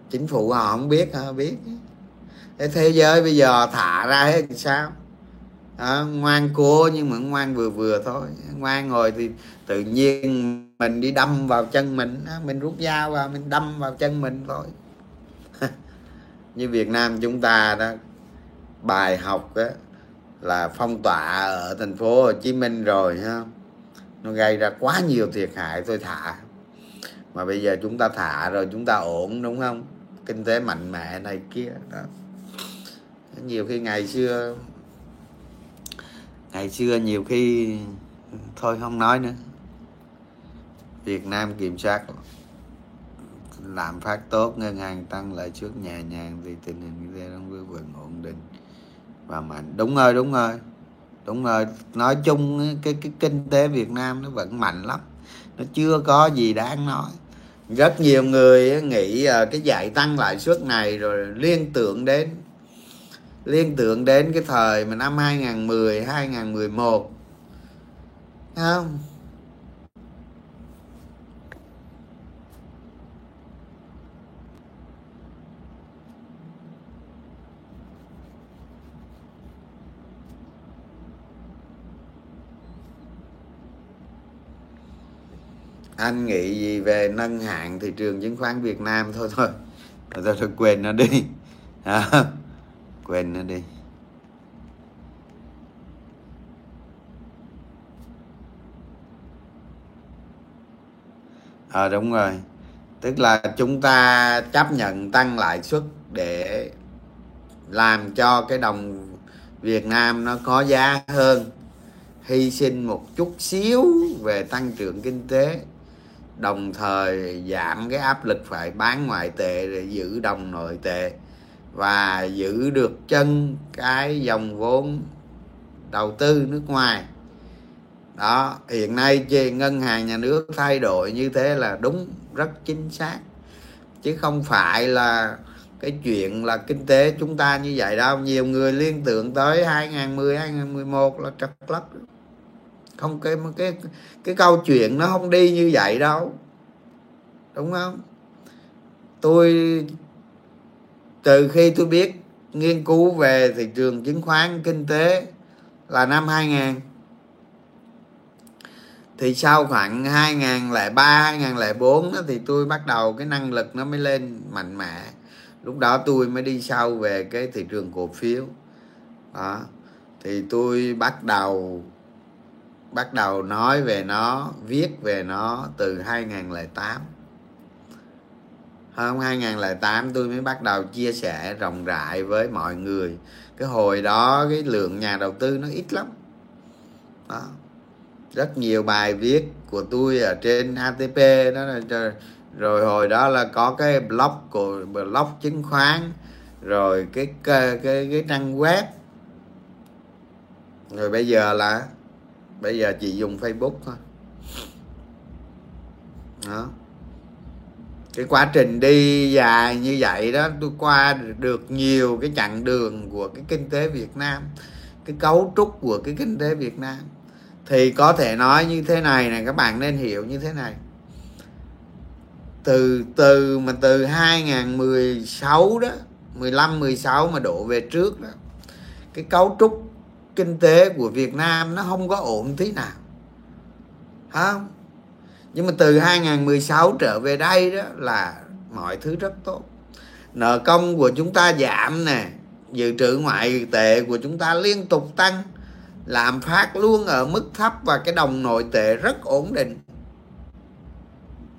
Chính phủ họ không biết hả biết. Thế thế giới bây giờ thả ra hết thì sao? Đó, ngoan cố nhưng mà ngoan vừa vừa thôi. Ngoan rồi thì tự nhiên mình đi đâm vào chân mình mình rút dao vào mình đâm vào chân mình thôi. Như Việt Nam chúng ta đó bài học đó, là phong tỏa ở thành phố Hồ Chí Minh rồi, ha. Nó gây ra quá nhiều thiệt hại, tôi thả. Mà bây giờ chúng ta thả rồi chúng ta ổn, đúng không? Kinh tế mạnh mẽ này kia, đó. Nhiều khi ngày xưa ngày xưa nhiều khi, thôi không nói nữa. Việt Nam kiểm soát, làm phát tốt, ngân hàng tăng lãi suất nhẹ nhàng thì tình hình kinh tế nó vẫn ổn định và mạnh. Đúng rồi đúng rồi. Đúng rồi. Nói chung cái cái kinh tế Việt Nam nó vẫn mạnh lắm. Nó chưa có gì đáng nói. Rất nhiều người nghĩ ờ, cái giải tăng lãi suất này rồi liên tưởng đến, liên tưởng đến cái thời mà năm 2010 2011 không? Anh nghĩ gì về nâng hạng thị trường chứng khoán Việt Nam? Thôi thôi. Thôi, thôi, thôi quên nó đi. À, quên nó đi. Ờ à, đúng rồi. Tức là chúng ta chấp nhận tăng lãi suất để làm cho cái đồng Việt Nam nó có giá hơn. Hy sinh một chút xíu về tăng trưởng kinh tế đồng thời giảm cái áp lực phải bán ngoại tệ để giữ đồng nội tệ và giữ được chân cái dòng vốn đầu tư nước ngoài. Đó, hiện nay về ngân hàng nhà nước thay đổi như thế là đúng, rất chính xác. Chứ không phải là cái chuyện là kinh tế chúng ta như vậy đâu. Nhiều người liên tưởng tới 2010 2011 là trật lất không cái cái cái câu chuyện nó không đi như vậy đâu. Đúng không? Tôi từ khi tôi biết nghiên cứu về thị trường chứng khoán kinh tế là năm 2000 thì sau khoảng 2003 2004 đó, thì tôi bắt đầu cái năng lực nó mới lên mạnh mẽ. Lúc đó tôi mới đi sâu về cái thị trường cổ phiếu. Đó thì tôi bắt đầu bắt đầu nói về nó viết về nó từ 2008 hôm 2008 tôi mới bắt đầu chia sẻ rộng rãi với mọi người. Cái hồi đó cái lượng nhà đầu tư nó ít lắm. Đó. rất nhiều bài viết của tôi ở trên ATP đó là rồi hồi đó là có cái blog của blog chứng khoán rồi cái cái cái, cái trang web. Rồi bây giờ là bây giờ chị dùng facebook thôi. Đó. Cái quá trình đi dài như vậy đó, tôi qua được nhiều cái chặng đường của cái kinh tế Việt Nam, cái cấu trúc của cái kinh tế Việt Nam. Thì có thể nói như thế này này các bạn nên hiểu như thế này. Từ từ mà từ 2016 đó 15 16 mà đổ về trước đó, cái cấu trúc kinh tế của Việt Nam nó không có ổn tí nào. Không nhưng mà từ 2016 trở về đây đó là mọi thứ rất tốt. Nợ công của chúng ta giảm nè, dự trữ ngoại tệ của chúng ta liên tục tăng, lạm phát luôn ở mức thấp và cái đồng nội tệ rất ổn định.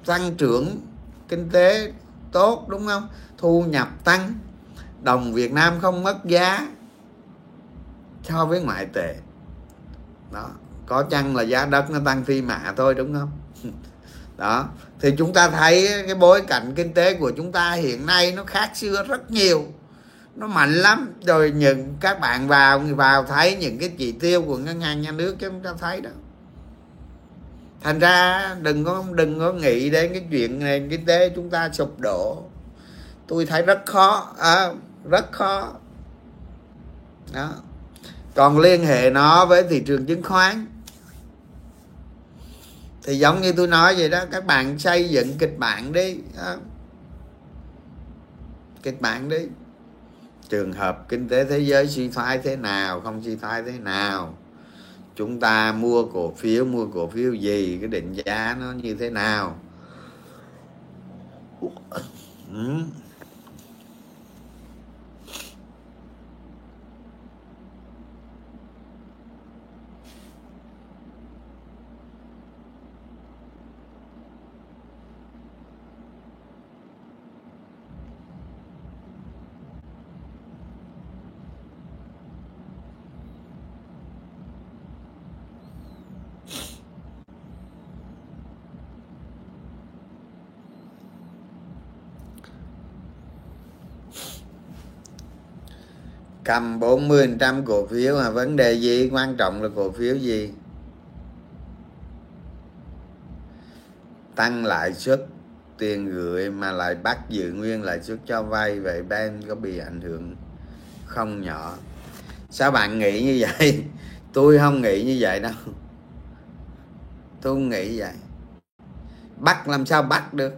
Tăng trưởng kinh tế tốt, đúng không? Thu nhập tăng. Đồng Việt Nam không mất giá so với ngoại tệ. Đó có chăng là giá đất nó tăng phi mạ thôi đúng không? Đó thì chúng ta thấy cái bối cảnh kinh tế của chúng ta hiện nay nó khác xưa rất nhiều. Nó mạnh lắm. Rồi những các bạn vào vào thấy những cái chỉ tiêu của ngân hàng nhà nước chúng ta thấy đó. Thành ra đừng có đừng có nghĩ đến cái chuyện nền kinh tế chúng ta sụp đổ. Tôi thấy rất khó à, rất khó. Đó còn liên hệ nó với thị trường chứng khoán thì giống như tôi nói vậy đó, các bạn xây dựng kịch bản đi, đó. kịch bản đi trường hợp kinh tế thế giới suy thoái thế nào, không suy thoái thế nào chúng ta mua cổ phiếu, mua cổ phiếu gì, cái định giá nó như thế nào ừ. Cầm 40% cổ phiếu mà vấn đề gì? Quan trọng là cổ phiếu gì? Tăng lãi suất, tiền gửi mà lại bắt giữ nguyên lãi suất cho vay vậy bên có bị ảnh hưởng không nhỏ? Sao bạn nghĩ như vậy? Tôi không nghĩ như vậy đâu. Tôi không nghĩ vậy. Bắt làm sao bắt được?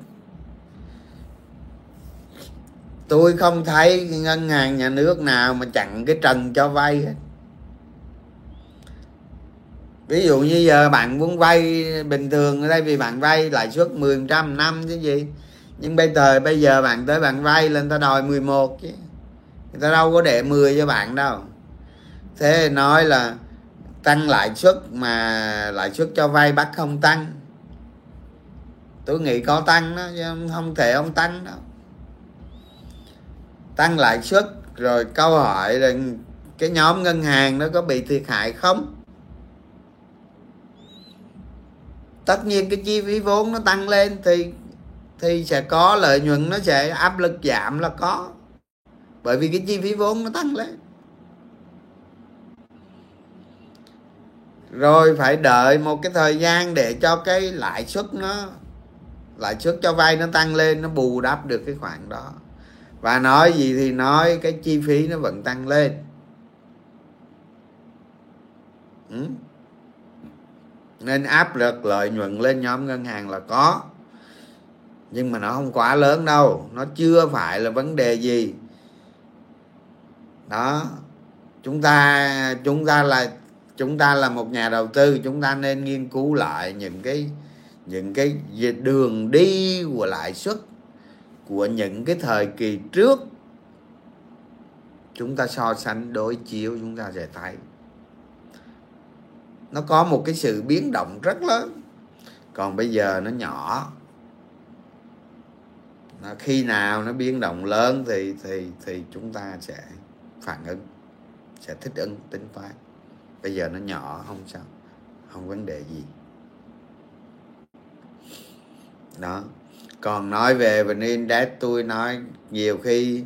Tôi không thấy ngân hàng nhà nước nào mà chặn cái trần cho vay hết. Ví dụ như giờ bạn muốn vay bình thường ở đây vì bạn vay lãi suất 10 trăm năm chứ gì. Nhưng bây giờ bây giờ bạn tới bạn vay lên ta đòi 11 chứ. Người ta đâu có để 10 cho bạn đâu. Thế nói là tăng lãi suất mà lãi suất cho vay bắt không tăng. Tôi nghĩ có tăng đó, chứ không thể không tăng đâu tăng lãi suất, rồi câu hỏi là cái nhóm ngân hàng nó có bị thiệt hại không? Tất nhiên cái chi phí vốn nó tăng lên thì thì sẽ có, lợi nhuận nó sẽ, áp lực giảm là có. Bởi vì cái chi phí vốn nó tăng lên. Rồi phải đợi một cái thời gian để cho cái lãi suất nó, lãi suất cho vay nó tăng lên, nó bù đắp được cái khoản đó và nói gì thì nói, cái chi phí nó vẫn tăng lên. Ừ. nên áp lực lợi nhuận lên nhóm ngân hàng là có. Nhưng mà nó không quá lớn đâu. Nó chưa phải là vấn đề gì. Đó. Chúng ta chúng ta là, chúng ta là một nhà đầu tư. Chúng ta nên nghiên cứu lại những cái những cái đường đi của lãi suất của những cái thời kỳ trước. Chúng ta so sánh đối chiếu, chúng ta sẽ thấy nó có một cái sự biến động rất lớn. Còn bây giờ nó nhỏ. Nó khi nào nó biến động lớn thì thì thì chúng ta sẽ phản ứng, sẽ thích ứng, tính toán. Bây giờ nó nhỏ, không sao, không vấn đề gì. Đó còn nói về vn index tôi nói nhiều khi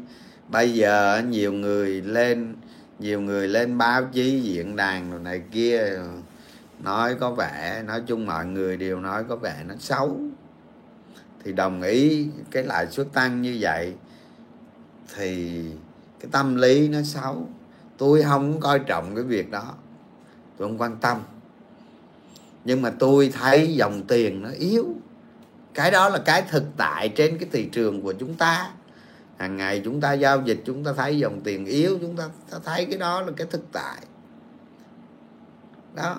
bây giờ nhiều người lên, nhiều người lên báo chí, diễn đàn rồi này kia, nói có vẻ, nói chung mọi người đều nói có vẻ nó xấu. Thì đồng ý cái lãi suất tăng như vậy thì cái tâm lý nó xấu. Tôi không coi trọng cái việc đó, tôi không quan tâm. Nhưng mà tôi thấy dòng tiền nó yếu cái đó là cái thực tại trên cái thị trường của chúng ta. Hàng ngày chúng ta giao dịch chúng ta thấy dòng tiền yếu chúng ta, ta thấy cái đó là cái thực tại. Đó.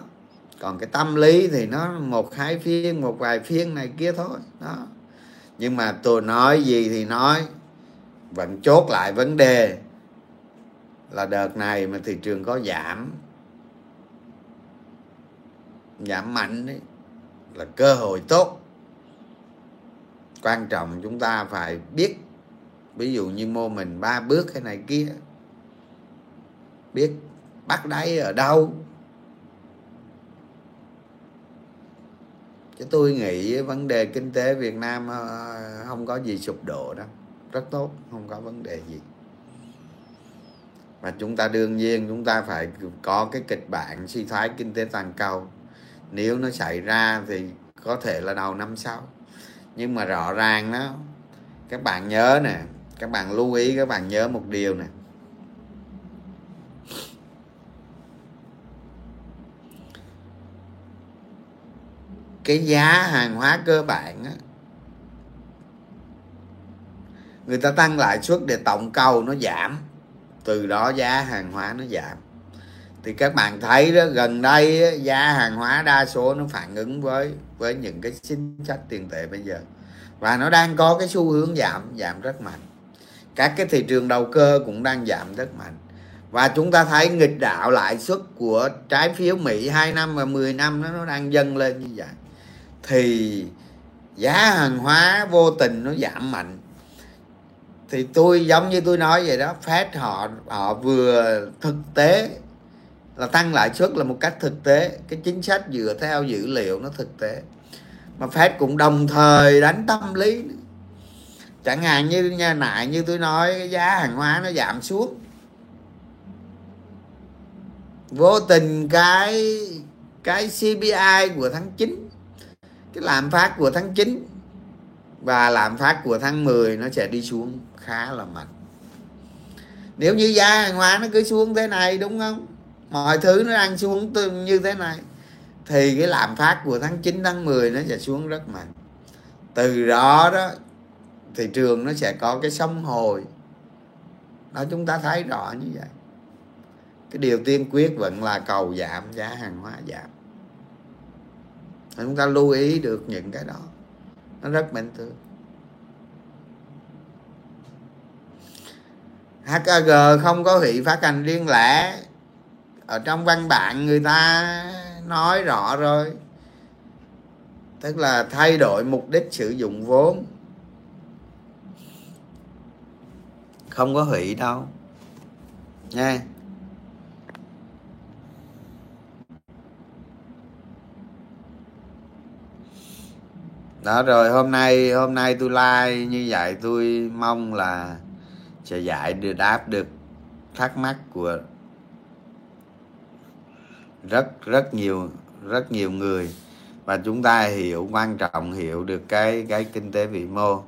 Còn cái tâm lý thì nó một hai phiên một vài phiên này kia thôi. Đó. Nhưng mà tôi nói gì thì nói vẫn chốt lại vấn đề là đợt này mà thị trường có giảm. Giảm mạnh đấy là cơ hội tốt quan trọng chúng ta phải biết, ví dụ như mô mình ba bước hay này kia, biết bắt đáy ở đâu. Chứ tôi nghĩ vấn đề kinh tế Việt Nam ờ, không có gì sụp đổ đâu. Rất tốt, không có vấn đề gì. Và chúng ta đương nhiên chúng ta phải có cái kịch bản suy thoái kinh tế toàn cầu. Nếu nó xảy ra thì có thể là đầu năm sau nhưng mà rõ ràng đó các bạn nhớ nè các bạn lưu ý các bạn nhớ một điều nè. Cái giá hàng hóa cơ bản á, người ta tăng lãi suất để tổng cầu nó giảm từ đó giá hàng hóa nó giảm thì các bạn thấy đó gần đây giá hàng hóa đa số nó phản ứng với với những cái chính sách tiền tệ bây giờ. Và nó đang có cái xu hướng giảm giảm rất mạnh. Các cái thị trường đầu cơ cũng đang giảm rất mạnh. Và chúng ta thấy nghịch đạo lãi suất của trái phiếu Mỹ 2 năm và 10 năm nó, nó đang dâng lên như vậy. Thì giá hàng hóa vô tình nó giảm mạnh. Thì tôi giống như tôi nói vậy đó Fed họ họ vừa thực tế là tăng lãi suất là một cách thực tế. Cái chính sách dựa theo dữ liệu nó thực tế. Mà Fed cũng đồng thời đánh tâm lý. Chẳng hạn như nha nại như tôi nói, cái giá hàng hóa nó giảm xuống. Vô tình cái cái CPI của tháng 9 cái lạm phát của tháng 9 và lạm phát của tháng 10 nó sẽ đi xuống khá là mạnh. Nếu như giá hàng hóa nó cứ xuống thế này, đúng không? Mọi thứ nó đang xuống như thế này. Thì cái lạm phát của tháng 9 tháng 10 nó sẽ xuống rất mạnh. Từ đó đó, thị trường nó sẽ có cái sông hồi. Đó, chúng ta thấy rõ như vậy. Cái điều tiên quyết vẫn là cầu giảm giá hàng hóa giảm. Chúng ta lưu ý được những cái đó. Nó rất bình thường. HAG không có hủy phát hành riêng lẻ ở trong văn bản người ta nói rõ rồi. Tức là thay đổi mục đích sử dụng vốn. Không có hủy đâu. Nha. Đó rồi, hôm nay hôm nay tôi like như vậy, tôi mong là sẽ giải được, đáp được thắc mắc của rất rất nhiều rất nhiều người. Và chúng ta hiểu quan trọng hiểu được cái cái kinh tế vĩ mô.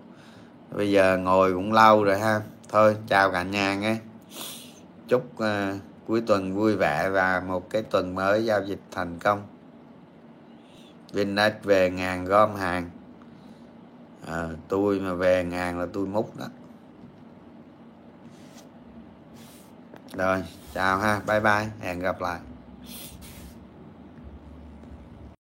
Bây giờ ngồi cũng lâu rồi ha. Thôi chào cả nhà nghe. Chúc uh, cuối tuần vui vẻ và một cái tuần mới giao dịch thành công. Vinnet về ngàn gom hàng. À, tôi mà về ngàn là tôi múc đó. Rồi chào ha. Bye bye. Hẹn gặp lại.